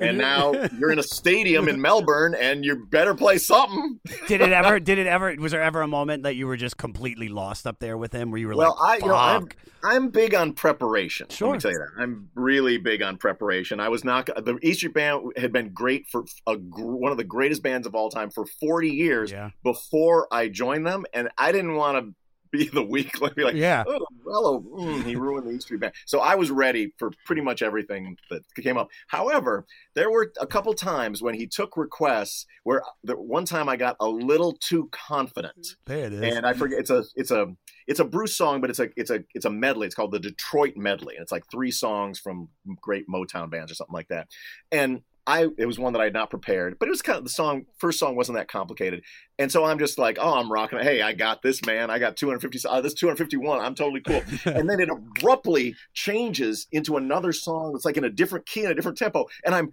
and now you're in a stadium in melbourne and you better play something did it ever? Did it ever? Was there ever a moment that you were just completely lost up there with him, where you were well i like, you know i'm i'm big on preparation let me tell you that i'm really big on preparation i was not the easter band had been great for a one of the greatest bands of all time for 40 years Yeah. before i joined them and i didn't want to <laughs> be the week. like be like, Yeah. oh, Morello, mm, he ruined the E Street Band. So I was ready for pretty much everything that came up. However, there were a couple times when he took requests where the one time I got a little too confident, There it is. and I forget it's a it's a it's a Bruce song, but it's a it's a it's a medley. It's called the Detroit Medley, and it's like three songs from great Motown bands or something like that. And I it was one that I had not prepared, but it was kind of the song. First song wasn't that complicated, and so I'm just like, oh, I'm rocking it. Hey, I got this, man. I got 250. Uh, this 251. I'm totally cool. <laughs> and then it abruptly changes into another song that's like in a different key and a different tempo, and I'm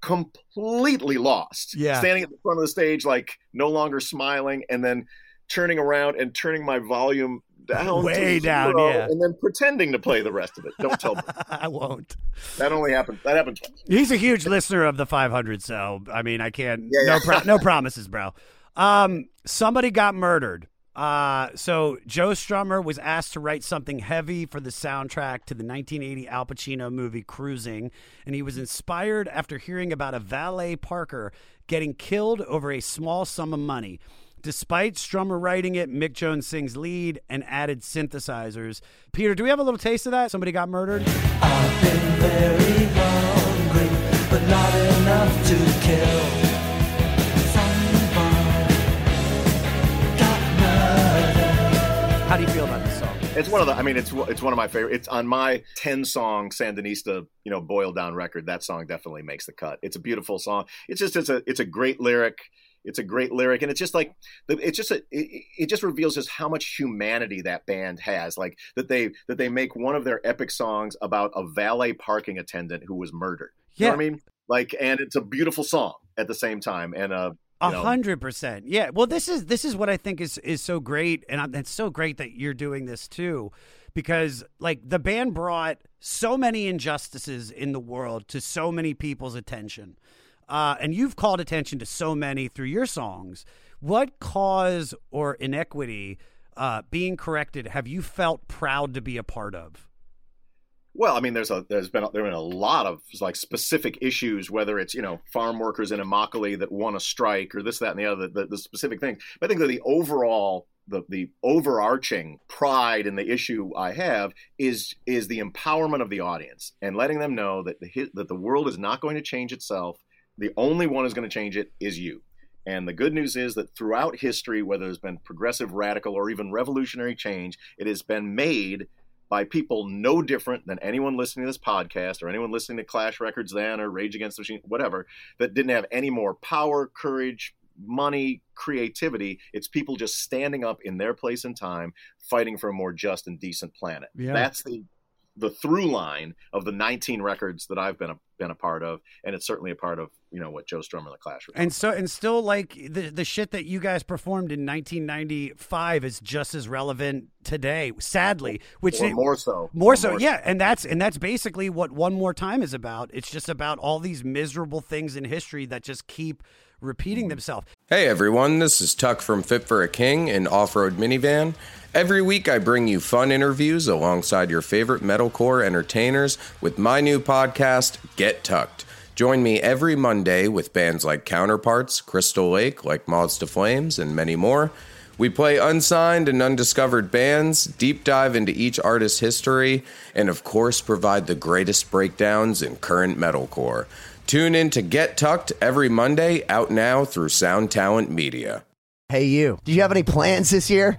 completely lost. Yeah. standing at the front of the stage, like no longer smiling, and then turning around and turning my volume down Way down, yeah. and then pretending to play the rest of it. Don't tell me. <laughs> I won't. That only happened. That happened twice. He's a huge listener of the 500, so I mean, I can't. Yeah, no, yeah. pro- no promises, bro. Um, somebody got murdered. Uh, so Joe Strummer was asked to write something heavy for the soundtrack to the 1980 Al Pacino movie Cruising, and he was inspired after hearing about a valet Parker getting killed over a small sum of money. Despite Strummer writing it, Mick Jones sings lead and added synthesizers. Peter, do we have a little taste of that? Somebody got murdered. I've been very hungry, but not enough to kill. Somebody got murdered. How do you feel about this song? It's one of the. I mean, it's it's one of my favorite. It's on my ten song Sandinista, you know, boiled down record. That song definitely makes the cut. It's a beautiful song. It's just it's a it's a great lyric. It's a great lyric, and it's just like it's just a, it, it just reveals just how much humanity that band has. Like that they that they make one of their epic songs about a valet parking attendant who was murdered. You know what I mean? Like, and it's a beautiful song at the same time, and uh, A hundred percent. Yeah. Well, this is this is what I think is is so great, and it's so great that you're doing this too, because like the band brought so many injustices in the world to so many people's attention, uh, and you've called attention to so many through your songs. What cause or inequity uh, being corrected have you felt proud to be a part of? Well, I mean, there's a there's been there been a lot of like specific issues, whether it's you know farm workers in Immokalee that want a strike or this, that, and the other, the, the specific things. But I think that the overall the the overarching pride in the issue I have is is the empowerment of the audience and letting them know that the that the world is not going to change itself. The only one who's going to change it is you. And the good news is that throughout history, whether there's been progressive, radical, or even revolutionary change, it has been made by people no different than anyone listening to this podcast or anyone listening to Clash Records then or Rage Against the Machine, whatever, that didn't have any more power, courage, money, creativity. It's people just standing up in their place and time, fighting for a more just and decent planet. Yeah. That's the the through line of the 19 records that I've been a, been a part of, and it's certainly a part of you know what Joe Strummer and the Clash. Were And so, and still, like the the shit that you guys performed in 1995 is just as relevant today. Sadly, which Or more so. more Or so, more yeah. And that's and that's basically what one more time is about. It's just about all these miserable things in history that just keep repeating mm-hmm. themselves. Hey everyone, this is Tuck from Fit for a King, an off road minivan. Every week I bring you fun interviews alongside your favorite metalcore entertainers with my new podcast, Get Tucked. Join me every Monday with bands like Counterparts, Crystal Lake, like Moths to Flames, and many more. We play unsigned and undiscovered bands, deep dive into each artist's history, and of course provide the greatest breakdowns in current metalcore. Tune in to Get Tucked every Monday, out now through Sound Talent Media. Hey, you. Do you have any plans this year?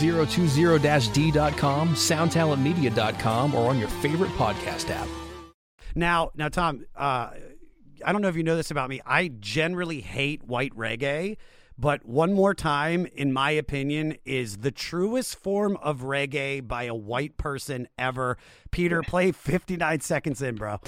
2020-d.com, soundtalentmedia.com, or on your favorite podcast app. Now, now, Tom, uh, I don't know if you know this about me. I generally hate white reggae, but one more time, in my opinion, is the truest form of reggae by a white person ever. Peter, play 59 seconds in, bro.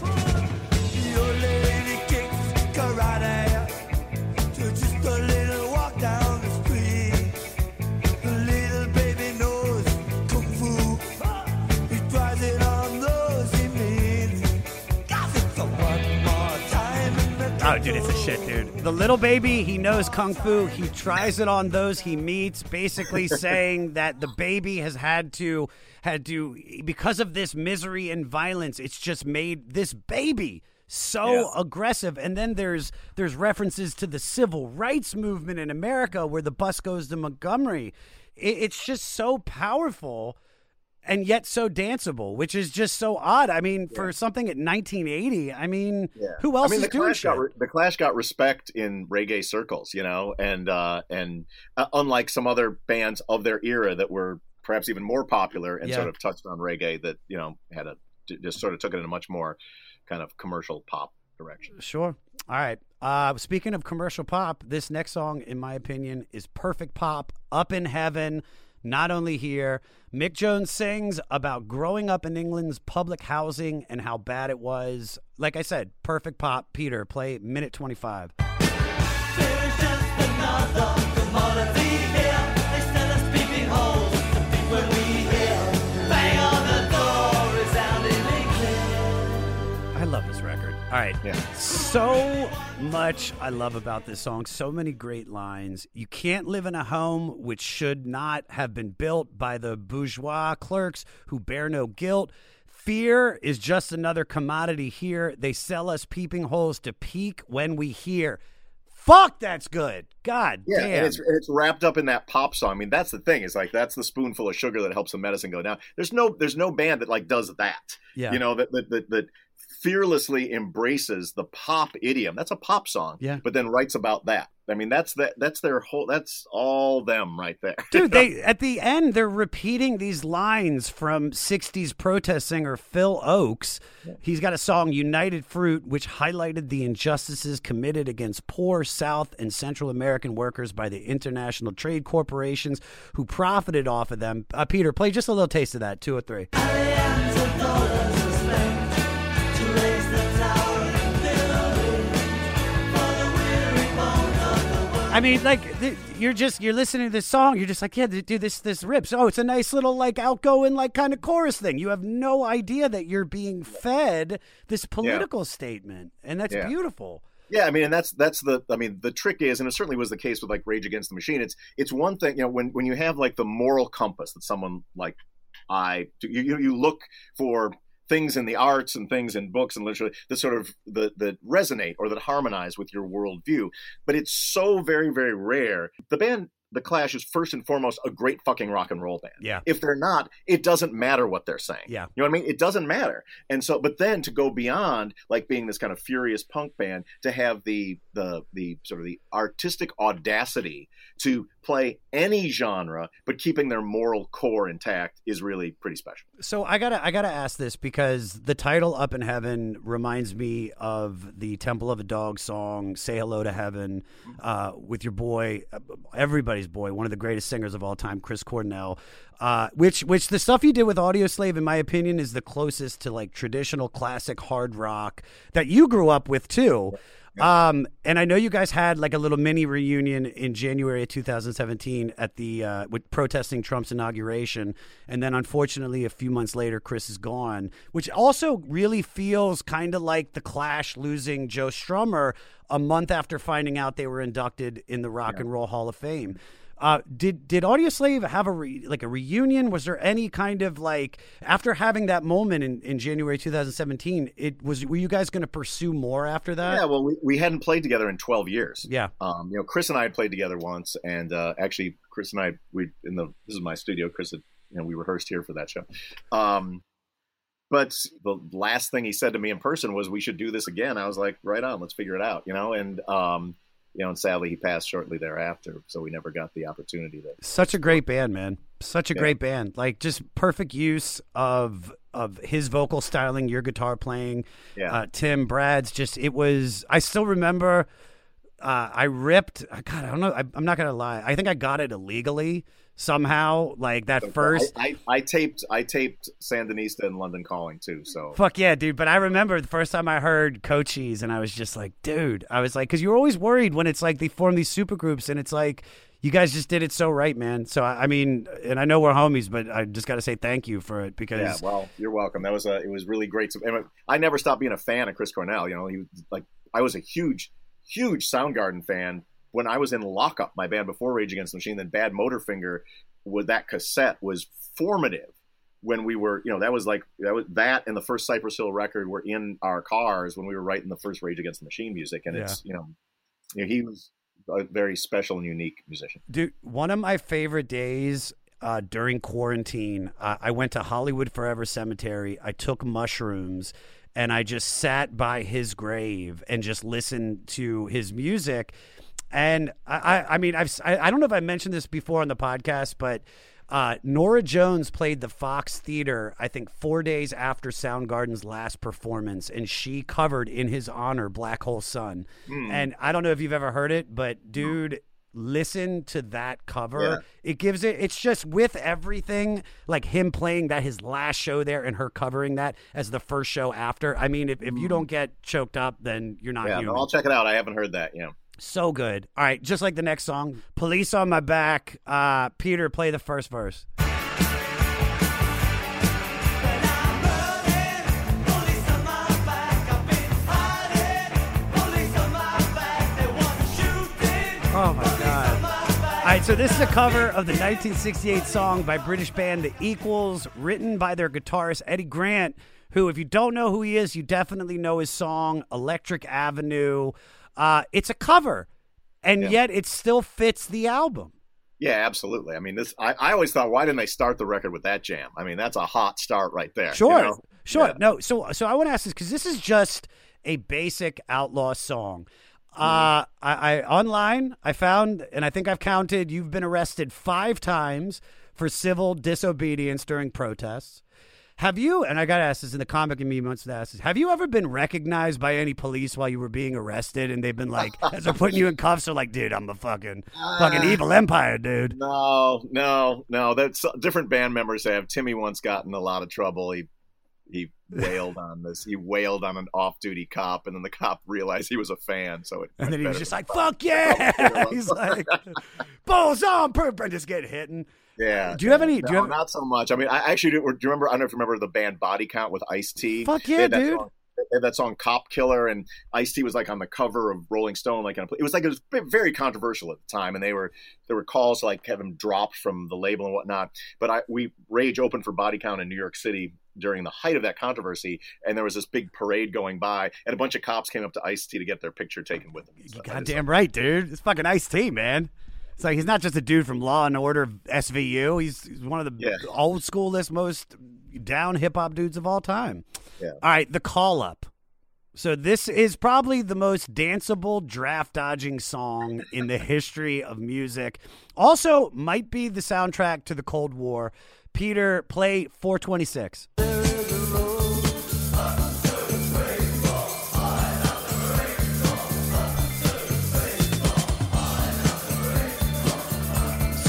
Oh, dude, it's a shit, dude. The little baby, he knows kung fu. He tries it on those he meets, basically <laughs> saying that the baby has had to had to because of this misery and violence. It's just made this baby so Yeah. aggressive. And then there's there's references to the civil rights movement in America, where the bus goes to Montgomery. It, it's just so powerful. And yet so danceable, which is just so odd. I mean, for something at 1980, I mean, who else I mean, is the doing Clash shit? got the Clash got respect in reggae circles, you know, and uh, and uh, unlike some other bands of their era that were perhaps even more popular and Yeah. sort of touched on reggae, that you know had a just sort of took it in a much more kind of commercial pop direction. Sure. All right. Uh, speaking of commercial pop, this next song, in my opinion, is perfect pop. Up in heaven. Not only here, Mick Jones sings about growing up in England's public housing and how bad it was. Like I said, perfect pop. Peter, play minute 25. All right. So much I love about this song. So many great lines. You can't live in a home which should not have been built by the bourgeois clerks who bear no guilt. Fear is just another commodity here. They sell us peeping holes to peek when we hear. Fuck, that's good. God Yeah, damn. and it's and it's wrapped up in that pop song. I mean, that's the thing. Is like that's the spoonful of sugar that helps the medicine go down. There's no there's no band that like does that. Yeah. You know that that that, that fearlessly embraces the pop idiom. That's a pop song. Yeah. But then writes about that. I mean, that's that that's their whole. That's all them right there. Dude, <laughs> they at the end they're repeating these lines from '60s protest singer Phil Ochs. He's got a song "United Fruit," which highlighted the injustices committed against poor South and Central American workers by the international trade corporations who profited off of them. Uh, Peter, play just a little taste of that, two or three. I mean, like th- you're just you're listening to this song, you're just like, yeah, dude, this this rips. Oh, it's a nice little like outgoing like kind of chorus thing. You have no idea that you're being fed this political statement, and that's Yeah. beautiful. Yeah, I mean, and that's that's the I mean, the trick is, and it certainly was the case with like Rage Against the Machine. It's it's one thing, you know, when when you have like the moral compass that someone like I you, you look for things in the arts and things in books and literature that sort of that, that resonate or that harmonize with your worldview. But it's so very very rare. The band. The Clash is first and foremost a great fucking rock and roll band. Yeah. If they're not, it doesn't matter what they're saying. Yeah. You know what I mean? It doesn't matter. And so, but then to go beyond like being this kind of furious punk band, to have the the the sort of the artistic audacity to play any genre, but keeping their moral core intact is really pretty special. So I gotta I gotta ask this because the title "Up in Heaven" reminds me of the Temple of a Dog song "Say Hello to Heaven" uh, with your boy, uh, boy, one of the greatest singers of all time, Chris Cornell. Uh, which which the stuff you did with Audioslave, in my opinion, is the closest to like traditional classic hard rock that you grew up with too. Um, and I know you guys had like a little mini reunion in January of 2017 at the uh, with protesting Trump's inauguration, and then unfortunately a few months later, Chris is gone, which also really feels kind of like the Clash losing Joe Strummer a month after finding out they were inducted in the Rock and Roll Hall of Fame. Uh, did did Audioslave have a re, like a reunion? Was there any kind of like after having that moment in, in January 2017? It was were you guys going to pursue more after that? yeah, well, we, we hadn't played together in 12 years. Yeah. Um, you know, Chris and I had played together once, and uh, actually, Chris and I, we in the this is my studio. Chris, had, you know, we rehearsed here for that show. Um, but the last thing he said to me in person was, "We should do this again." I was like, "Right on, let's figure it out," you know. And um, you know, and sadly, he passed shortly thereafter, so we never got the opportunity to. Such a great band, man. Such a Yeah. great band. Like just perfect use of of his vocal styling, your guitar playing. Yeah. Uh, Tim, Brad's just it was I still remember uh, I ripped God, I don't know. I, I'm not gonna lie. I think I got it illegally somehow. Like that first. I, I, I taped I taped Sandinista and London Calling too. So Fuck yeah, dude. But I remember the first time I heard Cochise and I was just like, dude, I was like, because you're always worried when it's like they form these supergroups and it's like, you guys just did it so right, man. So, I I mean, and I know we're homies, but I just got to say thank you for it because. Yeah, well, you're welcome. That was a, it was really great. To, and I never stopped being a fan of Chris Cornell. You know, he was like, I was a huge huge Soundgarden fan. When I was in Lockup, my band before Rage Against the Machine, then Badmotorfinger, with that cassette was formative when we were, you know, that was like that was that and the first Cypress Hill record were in our cars when we were writing the first Rage Against the Machine music, and it's you know, you know, he was a very special and unique musician. Dude, one of my favorite days uh, during quarantine, uh, I went to Hollywood Forever Cemetery. I took mushrooms and I just sat by his grave and just listened to his music. And I, I, mean, I've, I, I don't know if I mentioned this before on the podcast, but uh, Norah Jones played the Fox Theater, I think, four days after Soundgarden's last performance, and she covered in his honor Black Hole Sun. Hmm. And I don't know if you've ever heard it, but dude, listen to that cover. Yeah. It gives it, it's just with everything, like him playing that his last show there and her covering that as the first show after. I mean, if, if you don't get choked up, then you're not Hmm. yeah, human. I'll check it out. I haven't heard that. Yeah. So good. All right, just like the next song, Police on My Back. Uh, Peter, play the first verse. Oh my god. All right, so this is a cover of the 1968 song by British band The Equals, written by their guitarist Eddie Grant, who, if you don't know who he is, you definitely know his song Electric Avenue. Uh, it's a cover, and Yeah. yet it still fits the album. Yeah, absolutely. I mean, this. I, I always thought, why didn't they start the record with that jam? I mean, that's a hot start right there. you Sure, know? sure. Yeah. No, so so I want to ask this because this is just a basic outlaw song. Uh, I, I online I found, and I think I've counted. You've been arrested five times for civil disobedience during protests. Have you? And I got to ask this in the comic and me wants to ask this. Have you ever been recognized by any police while you were being arrested, and they've been like, <laughs> as they're putting you in cuffs, they're like, "Dude, I'm a fucking fucking ah. evil empire, dude." No, no, no. That's uh, different band members have. Timmy once got in a lot of trouble. He he wailed on this. He wailed on an off-duty cop, and then the cop realized he was a fan. So it And then he was just like, "Fuck yeah!" <laughs> <laughs> He's like, "Balls on, purple," and just get hitting. Yeah. Do you have any- do you have- not so much. I mean, I actually do. Do you remember? I don't know if you remember the band Body Count with Ice T. Fuck yeah, dude. Song, that song "Cop Killer" and Ice T was like on the cover of Rolling Stone. Like, it was like it was very controversial at the time, and they were there were calls to like have him dropped from the label and whatnot. But I we Rage opened for Body Count in New York City during the height of that controversy, and there was this big parade going by, and a bunch of cops came up to Ice T to get their picture taken with him. stuff. Goddamn right, dude. It's fucking Ice T, man. It's like he's not just a dude from Law and Order SVU. He's, he's one of the Yeah. old schoolest, most down hip hop dudes of all time. Yeah. All right, the call up. So this is probably the most danceable draft dodging song in the history of music. Also, might be the soundtrack to the Cold War. Peter, play 426.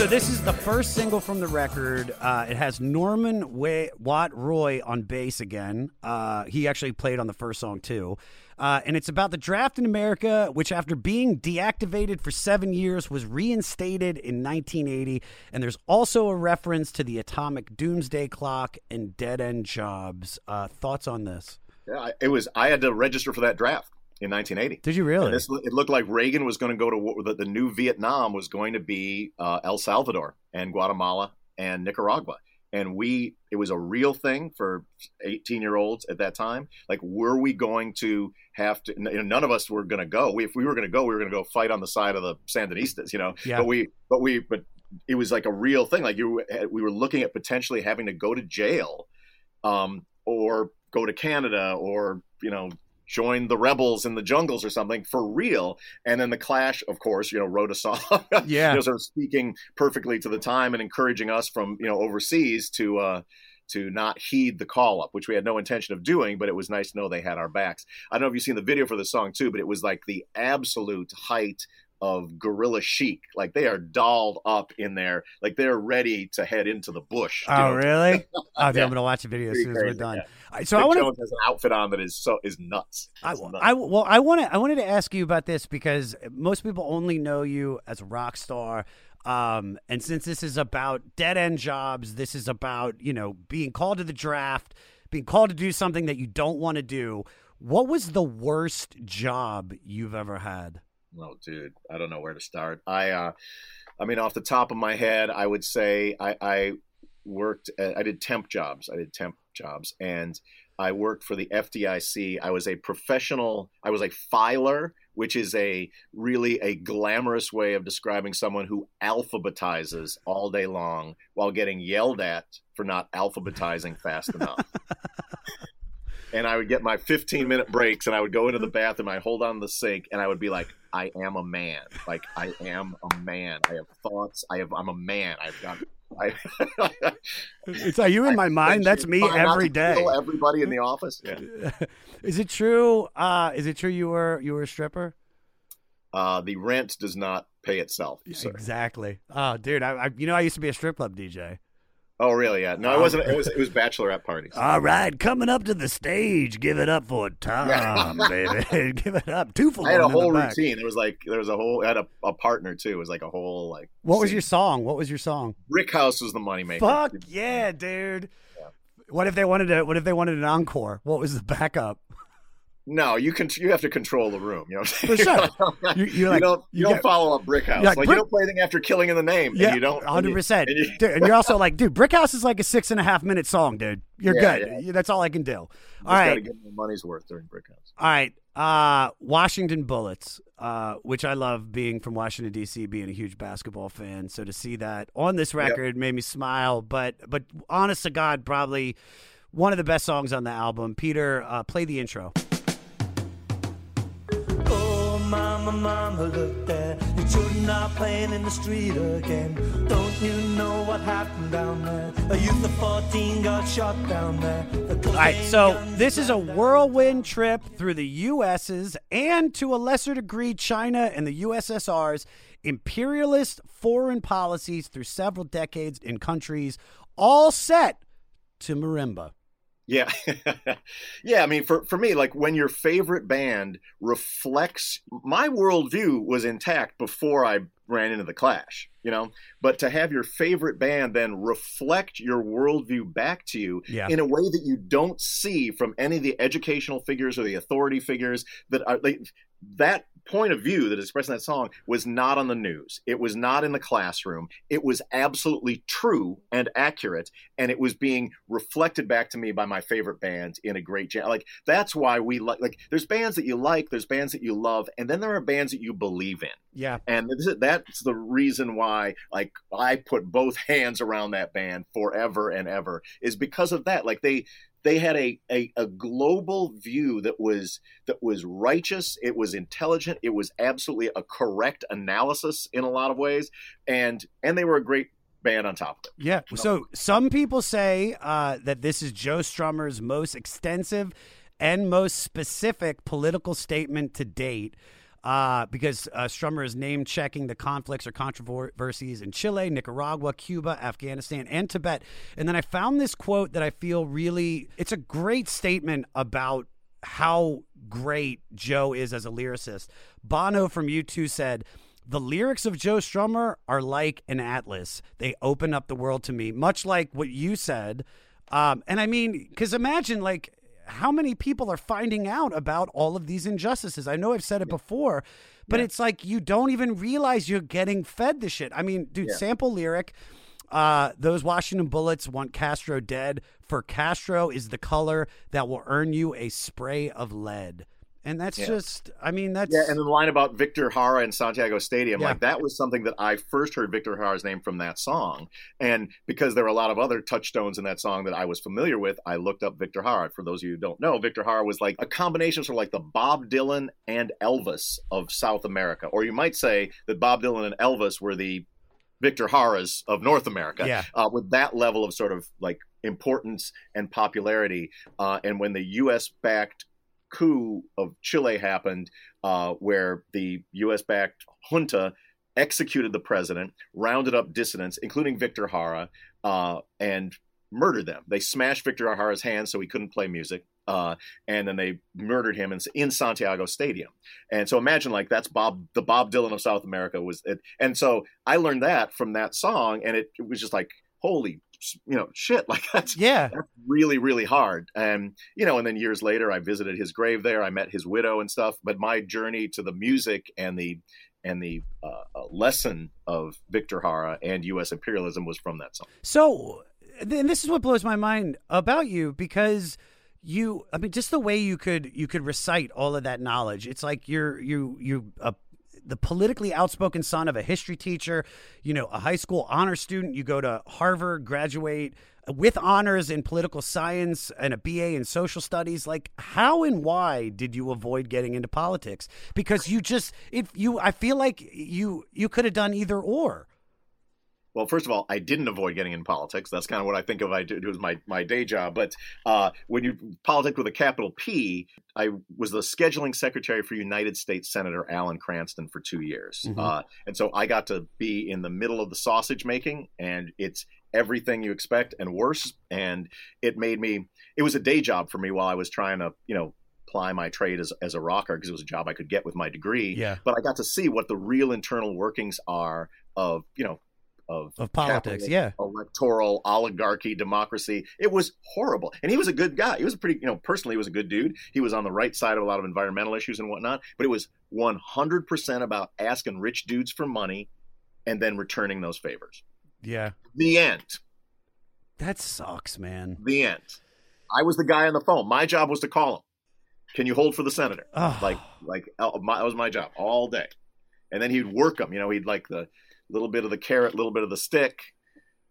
So this is the first single from the record. Uh, it has Norman Wa- Watt Roy on bass again. Uh, he actually played on the first song too. Uh, and it's about the draft in America, which after being deactivated for seven years was reinstated in 1980. And there's also a reference to the atomic doomsday clock and dead end jobs. Uh, thoughts on this? Yeah, it was. I had to register for that draft in 1980. Did you really? This, it looked like Reagan was going to go to war. The, the new Vietnam was going to be uh, El Salvador and Guatemala and Nicaragua. And we, it was a real thing for 18 year olds at that time. Like, were we going to have to? You know, none of us were going to go. We, if we were going to go, we were going to go fight on the side of the Sandinistas. You know, Yeah. but we, but we, but it was like a real thing. Like you, we were looking at potentially having to go to jail, um, or go to Canada, or you know, join the rebels in the jungles or something for real. And then the Clash, of course, you know, wrote a song, <laughs> Yeah. sort of speaking perfectly to the time and encouraging us from you know overseas to uh, to not heed the call up, which we had no intention of doing, but it was nice to know they had our backs. I don't know if you've seen the video for the song too, but it was like the absolute height of guerrilla chic. Like they are dolled up in there, like they're ready to head into the bush. Oh, know? really? <laughs> Oh, Yeah. I'm going to watch the video as soon as we're done. yeah. So Vic I want to has an outfit on that is so is nuts. I, nuts. I well, I wanted I wanted to ask you about this because most people only know you as a rock star, um, and since this is about dead end jobs, this is about you know being called to the draft, being called to do something that you don't want to do. What was the worst job you've ever had? Oh, dude, I don't know where to start. I, uh, I mean, off the top of my head, I would say I, I worked. At, I did temp jobs. I did temp jobs, and I worked for the FDIC. I was a professional. I was a filer, which is a really a glamorous way of describing someone who alphabetizes all day long while getting yelled at for not alphabetizing fast enough. <laughs> and I would get my 15 minute breaks and I would go into the bathroom, I hold on the sink and I would be like, I am a man. Like I am a man. I have thoughts. I have I'm a man. I've got I, <laughs> it's are you in my mind? That's me every day. Everybody in the office. Yeah. <laughs> is it true? Uh, is it true you were you were a stripper? Uh, the rent does not pay itself. Sir. Exactly. Oh, dude, I, I you know I used to be a strip club DJ. Oh, really? Yeah. No, it wasn't. It was it was bachelorette parties. All right, coming up to the stage. Give it up for Tom, <laughs> baby. <laughs> Give it up. Two for I had a whole the routine. There was like there was a whole. I had a, a partner too. It was like a whole like. What was your song? What was your song? Brick House was the moneymaker. Fuck yeah, dude. What if they wanted to? What if they wanted an encore? What was the backup? No, you can. You have to control the room. You know, For sure. You- you, you're <laughs> like- don't. You, you don't get- follow up Brick House. you're like, Brick- you don't play anything after killing in the name. Yeah, and you don't. hundred percent. and you, and you're also like, dude, Brick House is like a six and a half minute song, dude. You're Yeah, good. That's all I can do. All Just gotta get my money's worth during Brick House. all right. Uh, Washington Bullets, uh, which I love being from Washington D.C., being a huge basketball fan. So to see that on this record made me smile. But but honest to God, probably one of the best songs on the album. Peter, uh, play the intro. Oh, mama, look there. Your children are playing in the street again. Don't you know what happened down there? A youth of 14 got shot down there. The All right, so this is a whirlwind trip through the U.S.'s and to a lesser degree China and the USSR's imperialist foreign policies through several decades in countries, all set to marimba. Yeah. <laughs> yeah. I mean, for, for me, like when your favorite band reflects my worldview was intact before I ran into the Clash, you know, but to have your favorite band then reflect your worldview back to you Yeah. in a way that you don't see from any of the educational figures or the authority figures that are like that point of view that is expressed in that song was not on the news. It was not in the classroom. It was absolutely true and accurate, and it was being reflected back to me by my favorite band in a great jam. Like that's why we like like there's bands that you like, there's bands that you love, and then there are bands that you believe in. Yeah. And this is- that's the reason why, like, I put both <laughs> hands around that band forever and ever is because of that. Like they they had a, a a global view that was that was righteous. It was intelligent. It was absolutely a correct analysis in a lot of ways, and and they were a great band on top of it. Yeah. So some people say uh, that this is Joe Strummer's most extensive and most specific political statement to date. Uh, because uh, Strummer is name checking the conflicts or controversies in Chile, Nicaragua, Cuba, Afghanistan, and Tibet. And then I found this quote that I feel really, it's a great statement about how great Joe is as a lyricist. Bono from U2 said, the lyrics of Joe Strummer are like an atlas. They open up the world to me, much like what you said. Um, and I mean, because imagine like how many people are finding out about all of these injustices. I know I've said it before, but it's like you don't even realize you're getting fed the shit. I mean, dude, Yeah. sample lyric. Uh, those Washington Bullets want Castro dead. For Castro is the color that will earn you a spray of lead. And that's Yeah. just, I mean, that's. Yeah, and the line about Victor Jara and Santiago Stadium, Yeah. like that was something that I first heard Victor Jara's name from that song. And because there were a lot of other touchstones in that song that I was familiar with, I looked up Victor Jara. For those of you who don't know, Victor Jara was like a combination, sort of like the Bob Dylan and Elvis of South America. Or you might say that Bob Dylan and Elvis were the Victor Jara's of North America Yeah. uh, with that level of sort of like importance and popularity. Uh, and when the U.S. backed coup of Chile happened, uh, where the U.S. backed junta executed the president, rounded up dissidents, including Victor Jara, uh, and murdered them. They smashed Victor Jara's hands so he couldn't play music. Uh, and then they murdered him in, in Santiago Stadium. And so imagine like that's Bob, the Bob Dylan of South America was it. And so I learned that from that song, and it, it was just like, holy, you know, shit, <laughs> like that's yeah, that's really really hard. And you know, and then years later, I visited his grave there. I met his widow and stuff. But my journey to the music and the and the uh, uh, lesson of Victor Jara and U.S. imperialism was from that song. So, and this is what blows my mind about you because you, I mean, just the way you could you could recite all of that knowledge. It's like you're you you a the politically outspoken son of a history teacher, you know, a high school honor student. You go to Harvard, graduate with honors in political science and a BA in social studies. Like, how and why did you avoid getting into politics? Because you just, if you, I feel like you you could have done either or. Well, first of all, I didn't avoid getting in politics. That's kind of what I think of. I do as my, my day job. But uh, when you politics with a capital P, I was the scheduling secretary for United States Senator Alan Cranston for two years, mm-hmm. uh, and so I got to be in the middle of the sausage making, and it's everything you expect and worse. And it made me. It was a day job for me while I was trying to, you know, ply my trade as, as a rocker because it was a job I could get with my degree. Yeah. But I got to see what the real internal workings are of, you know, of, of politics, yeah, electoral oligarchy, democracy. It was horrible, and he was a good guy. He was a pretty, you know, personally, he was a good dude. He was on the right side of a lot of environmental issues and whatnot. But it was one hundred percent about asking rich dudes for money and then returning those favors. Yeah. The end. That sucks, man. The end. I was the guy on the phone. My job was to call him. Can you hold for the senator? Oh. Like, like uh, my, that was my job all day. And then he'd work them. You know, he'd like the little bit of the carrot, a little bit of the stick.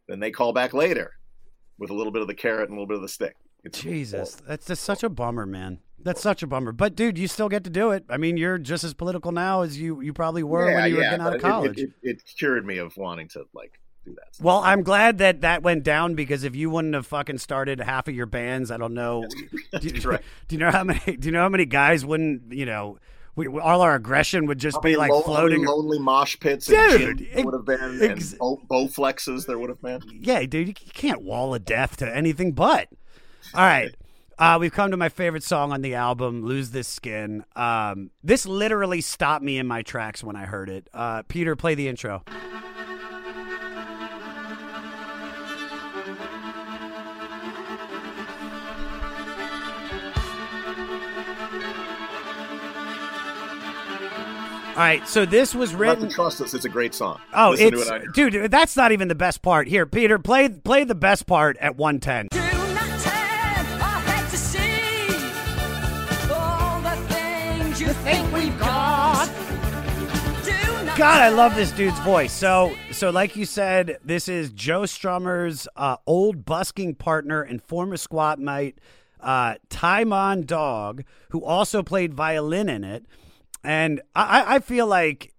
Then they call back later with a little bit of the carrot and a little bit of the stick. It's Jesus, horrible. that's just such a bummer, man. That's such a bummer. But dude, you still get to do it. I mean, you're just as political now as you you probably were yeah, when you yeah, were getting out of college. It, it, it, cured me of wanting to like do that. Well, I'm glad that that went down because if you wouldn't have fucking started half of your bands, I don't know. <laughs> do, you, right. <laughs> do you know how many? Do you know how many guys wouldn't? You know, we, all our aggression would just be like lo- floating. lonely mosh pits, dude. It would have been, ex- bow, bow flexes there would have been. Yeah, dude, you can't wall of death to anything but. All right. Uh, we've come to my favorite song on the album, "Lose This Skin." Um, this literally stopped me in my tracks when I heard it. Uh, Peter, play the intro. All right, so this was written. trust us; it's a great song. Oh, Listen it's it dude. That's not even the best part. Here, Peter, play play the best part at one ten. God, I love this dude's voice. So, so like you said, this is Joe Strummer's uh, old busking partner and former squat mate, uh, Tymon Dogg, who also played violin in it. And I, I feel like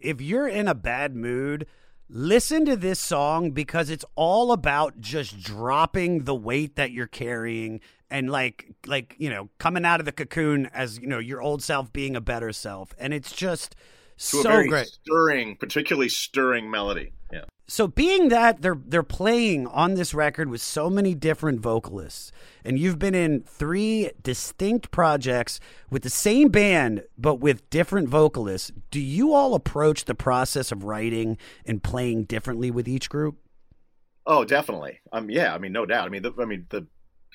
if you're in a bad mood, listen to this song because it's all about just dropping the weight that you're carrying and like like you know coming out of the cocoon as you know your old self being a better self and it's just to so a very great stirring, particularly stirring melody. Yeah. So being that they're they're playing on this record with so many different vocalists and you've been in three distinct projects with the same band but with different vocalists do you all approach the process of writing and playing differently with each group Oh, definitely. Um, yeah. I mean, no doubt. I mean, the, I mean, the,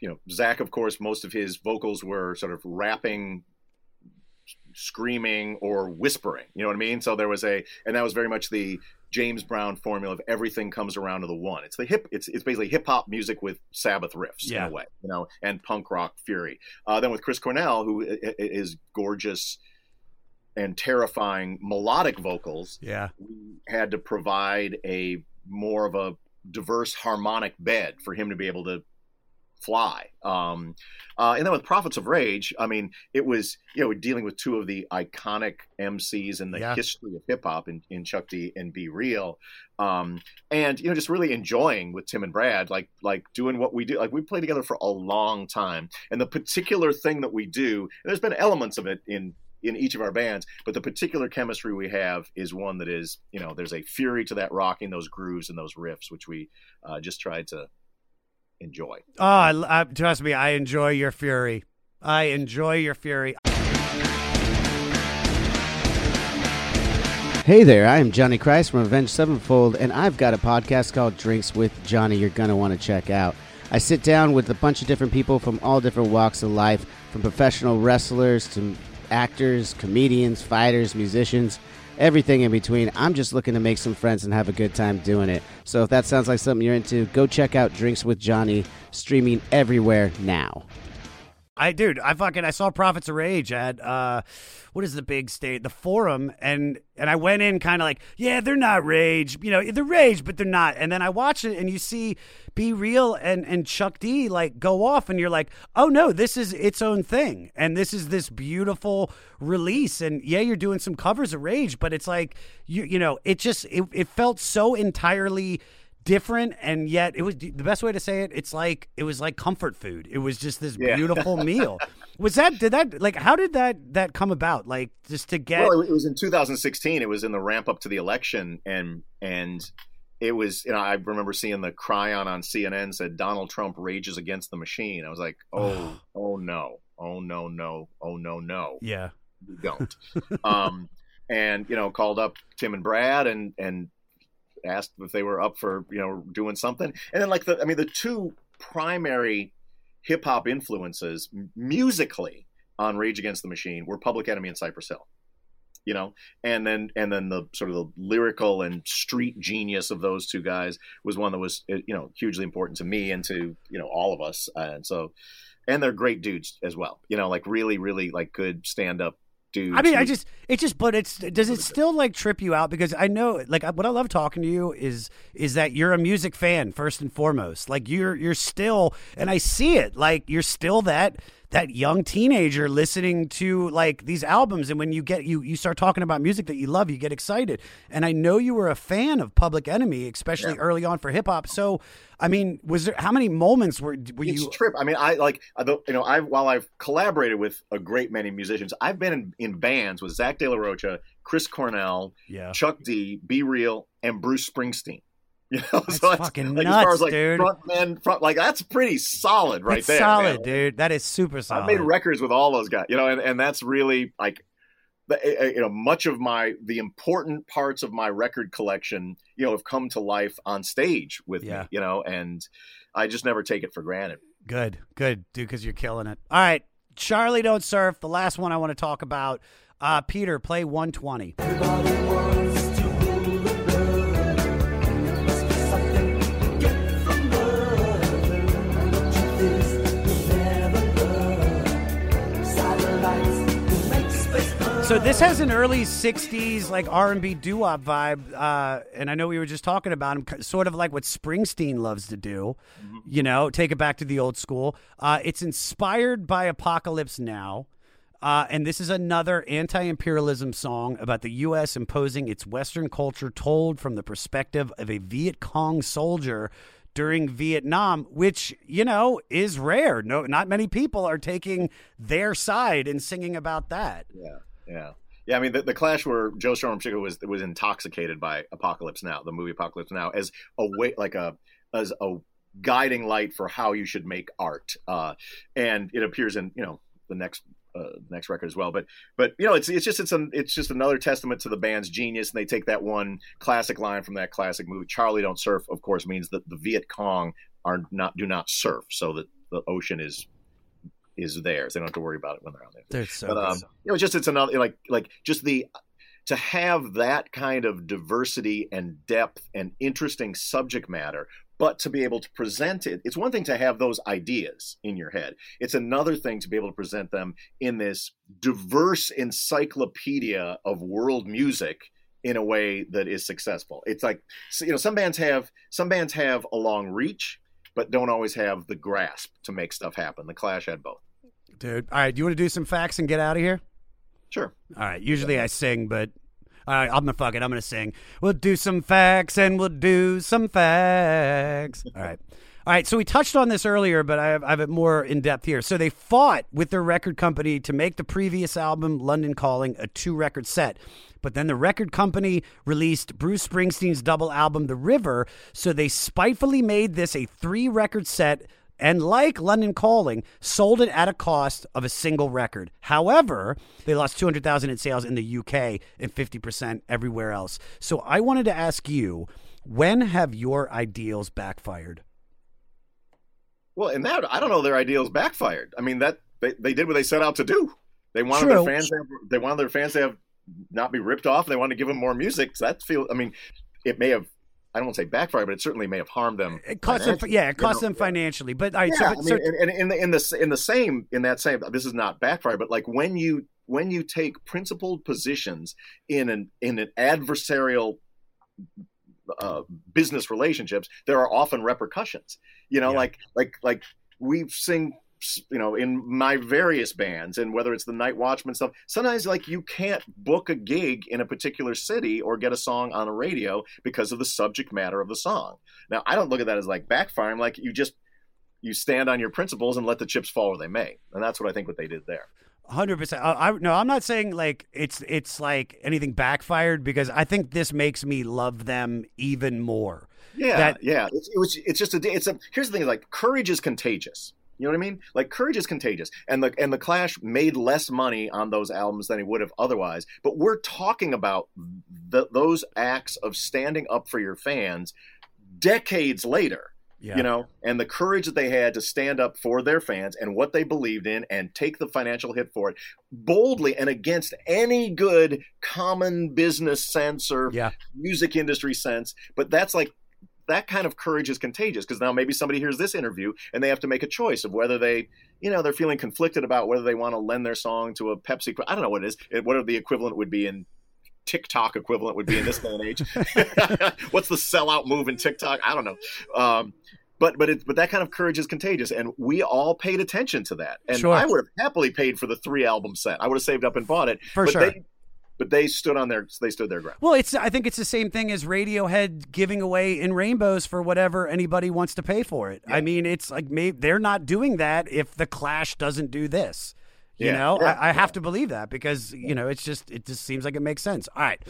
you know, Zack, of course, most of his vocals were sort of rapping, screaming, or whispering. You know what I mean? So there was a, and that was very much the James Brown formula of everything comes around to the one. It's the hip. It's it's basically hip hop music with Sabbath riffs Yeah. in a way, you know, and punk rock fury. Uh, then with Chris Cornell, who i- i- gorgeous and terrifying melodic vocals, yeah we had to provide a more of a diverse harmonic bed for him to be able to fly. Um, uh, and then with Prophets of Rage, I mean, it was you know dealing with two of the iconic MCs in the Yeah. history of hip hop in, in Chuck D and B-Real, um, and you know just really enjoying with Tim and Brad, like like doing what we do. Like we play together for a long time, and the particular thing that we do, and there's been elements of it in in each of our bands, but the particular chemistry we have is one that is, you know, there's a fury to that rocking, those grooves and those riffs, which we uh, just tried to enjoy. oh I, I, uh, trust me i enjoy your fury i enjoy your fury Hey there, I am Johnny Christ from Avenged Sevenfold, and I've got a podcast called Drinks with Johnny you're going to want to check out. I sit down with a bunch of different people from all different walks of life, from professional wrestlers to actors, comedians, fighters, musicians, everything in between. I'm just looking to make some friends and have a good time doing it. So if that sounds like something you're into, go check out Drinks with Johnny, streaming everywhere now. I dude, I fucking I saw Prophets of Rage at uh what is the big state? The Forum and and I went in kind of like, yeah, they're not Rage, you know, they're Rage, but they're not. And then I watched it and you see B-Real and and Chuck D like go off and you're like, "Oh no, this is its own thing." And this is this beautiful release and yeah, you're doing some covers of Rage, but it's like you you know, it just it, it felt so entirely different and yet it was the best way to say it it's like it was like comfort food it was just this Yeah. beautiful <laughs> meal was that did that like how did that that come about like just to get Well, it was in 2016. It was in the ramp up to the election, and and it was you know I remember seeing the chyron on CNN said Donald Trump rages against the machine. I was like, oh, oh no, oh no, no, oh no, no, yeah you don't. um, and you know called up Tim and Brad and and asked if they were up for you know doing something. And then like the I mean the two primary hip hop influences musically on Rage Against the Machine were Public Enemy and Cypress Hill. You know, and then and then the sort of the lyrical and street genius of those two guys was one that was uh, you know hugely important to me and to you know all of us. And so, and they're great dudes as well. You know, like really really like good stand up dudes. I mean, I just it just but it's does it uh, still like trip you out because I know like what I love talking to you is is that you're a music fan first and foremost. Like you're you're still and I see it like you're still that that young teenager listening to like these albums and when you get you you start talking about music that you love you get excited and i know you were a fan of public enemy especially early on for hip-hop so i mean was there how many moments were were it's you trip. I mean, I like you know I while I've collaborated with a great many musicians, I've been in, in bands with Zack De La Rocha, Chris Cornell, Yeah. Chuck D, B-Real, and Bruce Springsteen. <laughs> You know, That's so it's fucking like, as far nuts, as like dude. front men, front like that's pretty solid right it's there. solid man. dude that is super solid I've made records with all those guys, you know, and, and that's really like, the- eh, eh, you know, much of my the important parts of my record collection, you know, have come to life on stage with Yeah. me, you know, and I just never take it for granted. Good, good, dude, because you're killing it. All right, Charlie Don't Surf, the last one I want to talk about. Uh, Peter, play 120. So this has an early '60s like R&B doo-wop vibe, uh, and I know we were just talking about him, sort of like what Springsteen loves to do. You know, take it back to the old school. Uh, it's inspired by Apocalypse Now, uh, and this is another anti-imperialism song about the U.S. imposing its Western culture, told from the perspective of a Viet Cong soldier during Vietnam, which you know is rare. No, not many people are taking their side and singing about that. Yeah, yeah, yeah. I mean, the, the Clash where Joe in particular was was intoxicated by Apocalypse Now, the movie Apocalypse Now, as a way like a as a guiding light for how you should make art, uh, and it appears in you know the next. Uh, next record as well, but but you know it's it's just it's an it's just another testament to the band's genius, and they take that one classic line from that classic movie. Charlie don't surf, of course, means that the Viet Cong are not do not surf, so that the ocean is is theirs. They don't have to worry about it when they're on there They're so but um, good. you know, just it's another like like just the to have that kind of diversity and depth and interesting subject matter, but to be able to present it, it's one thing to have those ideas in your head. It's another thing to be able to present them in this diverse encyclopedia of world music in a way that is successful. It's like you know, some bands have some bands have a long reach, but don't always have the grasp to make stuff happen. The Clash had both. Dude. All right, do you want to do some facts and get out of here? Sure. All right. Usually I sing, but all right, I'm gonna fuck it. I'm gonna sing. We'll do some facts and we'll do some facts. All right. All right, so we touched on this earlier, but I have, I have it more in depth here. So they fought with their record company to make the previous album, London Calling, a two record set. But then the record company released Bruce Springsteen's double album, The River. So they spitefully made this a three record set and like London Calling, sold it at a cost of a single record. However, they lost 200,000 in sales in the UK and 50% everywhere else. So I wanted to ask you, when have your ideals backfired? Well, in that I don't know their ideals backfired. I mean that they, they did what they set out to do. They wanted True. their fans have, they wanted their fans to have not be ripped off. They wanted to give them more music. So that feel I mean, it may have I don't want to say backfire, but it certainly may have harmed them. It cost them, yeah, it cost them financially. But right, yeah, so, but, I so mean, and, and in the in the in the same in that same this is not backfire, but like when you when you take principled positions in an in an adversarial uh, business relationships, there are often repercussions. You know, like like like we sing. You know, in my various bands, and whether it's the Nightwatchman stuff, sometimes like you can't book a gig in a particular city or get a song on a radio because of the subject matter of the song. Now, I don't look at that as like backfiring. Like you just you stand on your principles and let the chips fall where they may, and that's what I think what they did there. Hundred percent. I no, I'm not saying like it's it's like anything backfired because I think this makes me love them even more. Yeah, That- yeah. It's, it was. It's just a. It's a. Here's the thing: like courage is contagious. You know what I mean? Like courage is contagious, and the and the Clash made less money on those albums than he would have otherwise. But we're talking about the, those acts of standing up for your fans decades later. Yeah. You know, and the courage that they had to stand up for their fans and what they believed in and take the financial hit for it boldly and against any good common business sense or Yeah. music industry sense. But that's like that kind of courage is contagious because now maybe somebody hears this interview and they have to make a choice of whether they, you know, they're feeling conflicted about whether they want to lend their song to a Pepsi. I don't know what it is, what the equivalent would be in TikTok equivalent would be in this day and age. <laughs> <laughs> What's the sellout move in TikTok? I don't know. Um, but but it, but that kind of courage is contagious, and we all paid attention to that. And Sure. I would have happily paid for the three album set. I would have saved up and bought it. For but sure. They, but they stood on their they stood their ground. Well, it's I think it's the same thing as Radiohead giving away in rainbows for whatever anybody wants to pay for it. I mean, it's like maybe they're not doing that if the Clash doesn't do this. You Yeah, know, yeah, I, I have to believe that because you know it's just it just seems like it makes sense. All right,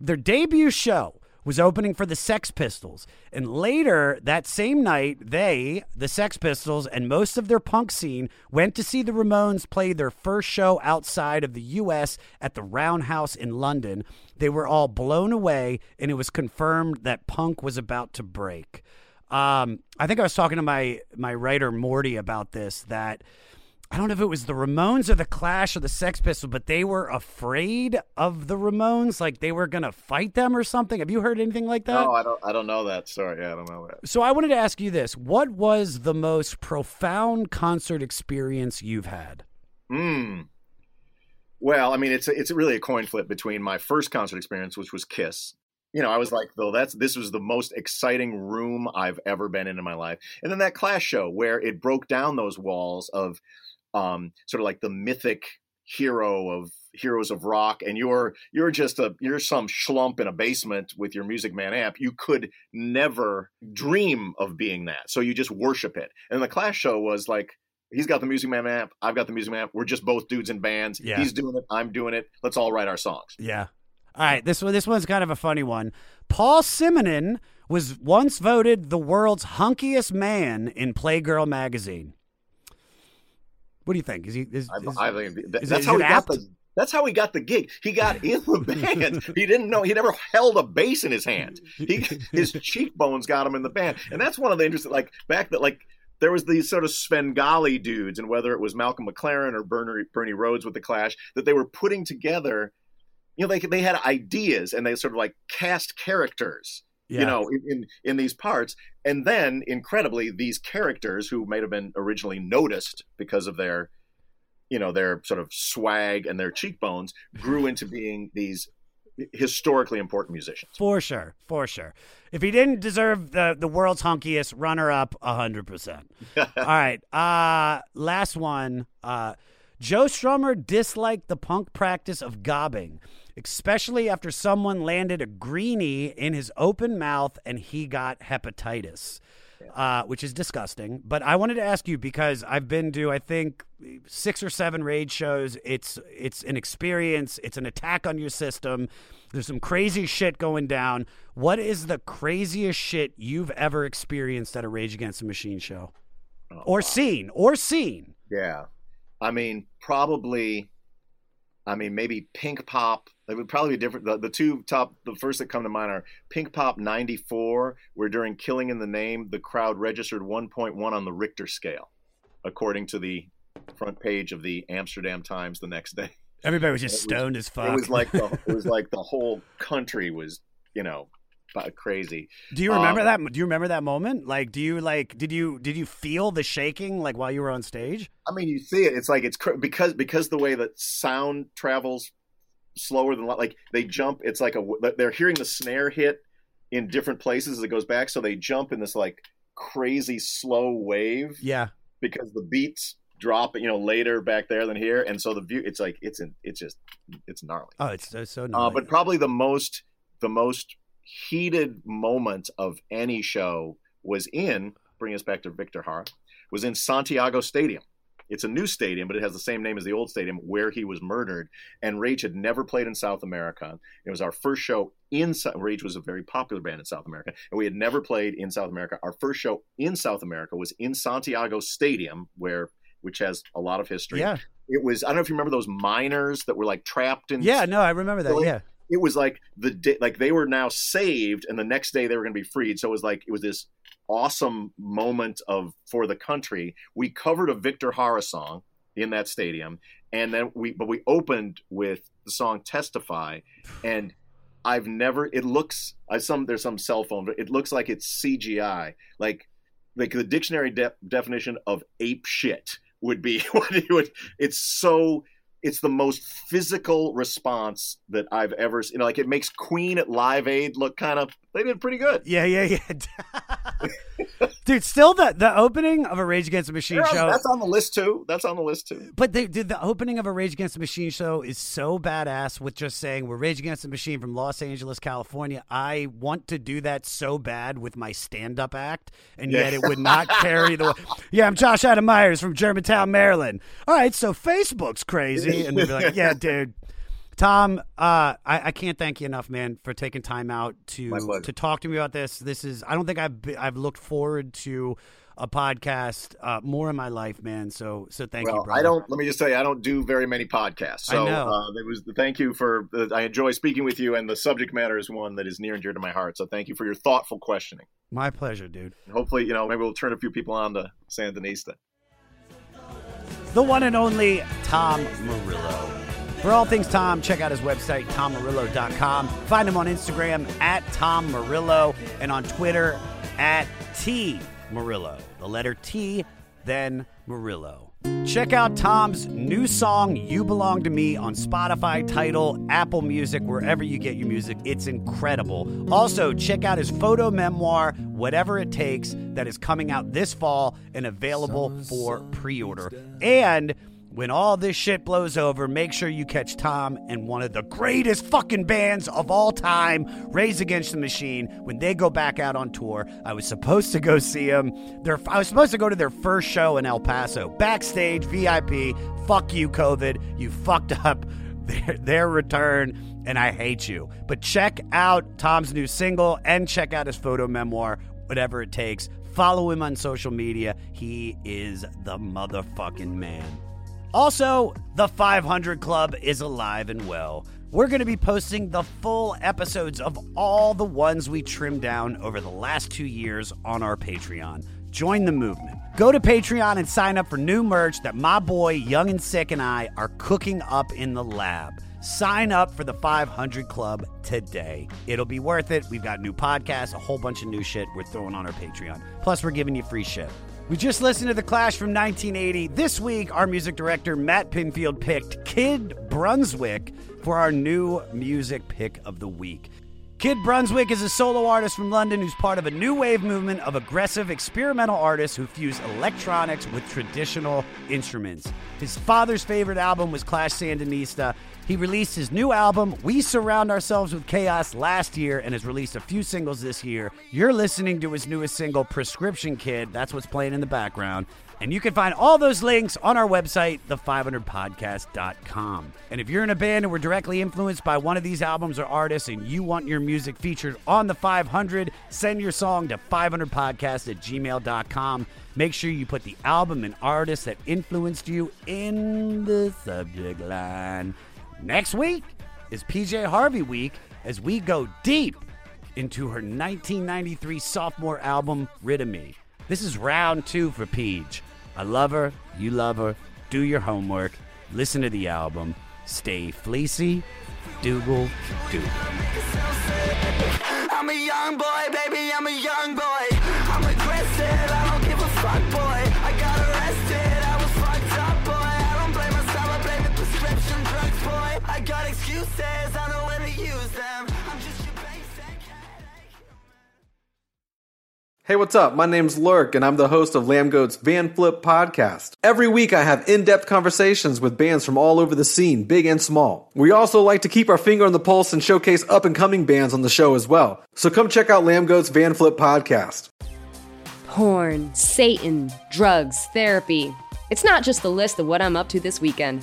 their debut show was opening for the Sex Pistols, and later that same night, they, the Sex Pistols, and most of their punk scene went to see the Ramones play their first show outside of the U.S. at the Roundhouse in London. They were all blown away, and it was confirmed that punk was about to break. Um, I think I was talking to my my writer Morty about this that. I don't know if it was the Ramones or the Clash or the Sex Pistols, but they were afraid of the Ramones, like they were gonna fight them or something. Have you heard anything like that? No, I don't. I don't know that story. Yeah, I don't know that. So I wanted to ask you this: What was the most profound concert experience you've had? Hmm. Well, I mean, it's a, it's really a coin flip between my first concert experience, which was Kiss. You know, I was like, though, that's this was the most exciting room I've ever been in in my life, and then that Clash show where it broke down those walls of, um, sort of like the mythic hero of heroes of rock, and you're you're just a you're some schlump in a basement with your Music Man amp. You could never dream of being that, so you just worship it. And the Clash show was like. He's got the Music Man amp. I've got the Music Man amp. We're just both dudes in bands. Yeah. He's doing it. I'm doing it. Let's all write our songs. Yeah. All right, this one this one's kind of a funny one. Paul Simonon was once voted the world's hunkiest man in Playgirl magazine. What do you think? Is he? Is, I, is- I think that- is that's it- how is he got the. That's how he got the gig. He got <laughs> in the band. he didn't know. He never held a bass in his hand. He, his <laughs> cheekbones got him in the band, and that's one of the interesting. Like back that, like there was these sort of Svengali dudes, and whether it was Malcolm McLaren or Bernie, Bernie Rhodes with the Clash, that they were putting together. You know, they they had ideas, and they sort of like cast characters. Yeah. You know, in, in these parts, and then incredibly, these characters who may have been originally noticed because of their you know their sort of swag and their cheekbones grew into <laughs> being these historically important musicians. For sure, for sure. If he didn't deserve the the world's hunkiest, runner up, hundred percent. <laughs> All right, uh, last one. Uh, Joe Strummer disliked the punk practice of gobbing, especially after someone landed a greenie in his open mouth and he got hepatitis. Uh, which is disgusting. But I wanted to ask you because I've been to I think six or seven raid shows. It's it's an experience. It's an attack on your system. There's some crazy shit going down. What is the craziest shit you've ever experienced at a Rage Against the Machine show? or seen or seen. Yeah. I mean, probably. I mean, maybe Pinkpop. It would probably be different. The, the two top, the first that come to mind are Pinkpop 94, where during Killing in the Name, the crowd registered 1.1 on the Richter scale, according to the front page of the Amsterdam Times the next day. Everybody was just It stoned as fuck. It was like the, <laughs> it was like the whole country was, you know, crazy. Do you remember Um, that? Do you remember that moment? Like, do you like? Did you did you feel the shaking like while you were on stage? I mean, you see it. It's like it's cr- because because the way that sound travels slower than like they jump. It's like a they're hearing the snare hit in different places as it goes back, so they jump in this like crazy slow wave Yeah. because the beats drop you know later back there than here, and so the view it's like it's in it's just it's gnarly. Oh, it's so so. Uh, gnarly. but probably the most the most heated moment of any show was in bring us back to Victor Jara was in Santiago Stadium. It's a new stadium, but it has the same name as the old stadium where he was murdered. And Rage had never played in South America. It was our first show in Rage was a very popular band in South America, and we had never played in South America. Our first show in South America was in Santiago Stadium, where which has a lot of history. Yeah. It was I don't know if you remember those miners that were like trapped in yeah, no, I remember that. Yeah. It was like the day, like they were now saved, and the next day they were going to be freed. So it was like it was this awesome moment of for the country. We covered a Victor Jara song in that stadium, and then we but we opened with the song "Testify," and I've never. It looks I some there's some cell phone, but it looks like it's CGI. Like like the dictionary de- definition of ape shit would be <laughs> what it would. It's so it's the most physical response that I've ever seen. You know, like it makes Queen at Live Aid look kind of they did pretty good. Yeah, yeah, yeah. <laughs> Dude, still the the opening of a Rage Against the Machine Yeah, show. That's on the list too. That's on the list too. But the, the the opening of a Rage Against the Machine show is so badass with just saying we're Rage Against the Machine from Los Angeles, California. I want to do that so bad with my stand up act, and yet it would not carry the. Yeah, I'm Josh Adam Myers from Germantown, Maryland. All right, so Facebook's crazy, <laughs> and they'd be like, "Yeah, dude." Tom, uh, I, I can't thank you enough, man, for taking time out to to talk to me about this. This is I don't think I've I've looked forward to a podcast uh, more in my life, man. So so thank you, well, brother. I don't. Let me just say, I don't do very many podcasts. So I know. Uh, it was. Thank you for. Uh, I enjoy speaking with you, and the subject matter is one that is near and dear to my heart. So thank you for your thoughtful questioning. My pleasure, dude. And hopefully, you know, maybe we'll turn a few people on to Sandinista. The one and only Tom Morello. For all things Tom, check out his website, tommorello.com. Find him on Instagram at Tom Morello and on Twitter at T Morello. The letter T, then Morello. Check out Tom's new song, You Belong to Me, on Spotify, Tidal, Apple Music, wherever you get your music. It's incredible. Also, check out his photo memoir, Whatever It Takes, that is coming out this fall and available for pre order. And when all this shit blows over, make sure you catch Tom and one of the greatest fucking bands of all time, Rage Against the Machine, when they go back out on tour. I was supposed to go see them. I was supposed to go to their first show in El Paso, backstage, VIP. Fuck you, COVID. You fucked up <laughs> their, their return, and I hate you. But check out Tom's new single and check out his photo memoir, whatever it takes. Follow him on social media. He is the motherfucking man. Also, the 500 Club is alive and well. We're going to be posting the full episodes of all the ones we trimmed down over the last two years on our Patreon. Join the movement. Go to Patreon and sign up for new merch that my boy Young and Sick and I are cooking up in the lab. Sign up for the 500 Club today. It'll be worth it. We've got new podcasts, a whole bunch of new shit we're throwing on our Patreon. Plus, we're giving you free shit. We just listened to The Clash from 1980. This week, our music director, Matt Pinfield, picked Kid Brunswick for our new music pick of the week. Kid Brunswick is a solo artist from London who's part of a new wave movement of aggressive experimental artists who fuse electronics with traditional instruments. His father's favorite album was Clash Sandinista. He released his new album, We Surround Ourselves with Chaos, last year and has released a few singles this year. You're listening to his newest single, Prescription Kid. That's what's playing in the background. And you can find all those links on our website, the500podcast.com. And if you're in a band and were directly influenced by one of these albums or artists and you want your music featured on the 500, send your song to 500podcast at gmail.com. Make sure you put the album and artist that influenced you in the subject line. Next week is PJ Harvey week as we go deep into her 1993 sophomore album, Rid of Me. This is round two for Peach. I love her, you love her. Do your homework, listen to the album, stay fleecy, Dougal, Dougal. I'm a young boy, baby, I'm a young boy. I'm aggressive, I don't give a fuck, boy. I got arrested, I was fucked up, boy. I don't blame myself, I blame the prescription drugs, boy. I got excuses, I know when to use them. Hey, what's up? My name's Lurk, and I'm the host of Lambgoat's Van Flip podcast. Every week, I have in depth conversations with bands from all over the scene, big and small. We also like to keep our finger on the pulse and showcase up and coming bands on the show as well. So come check out Lambgoat's Van Flip podcast. Porn, Satan, drugs, therapy. It's not just the list of what I'm up to this weekend.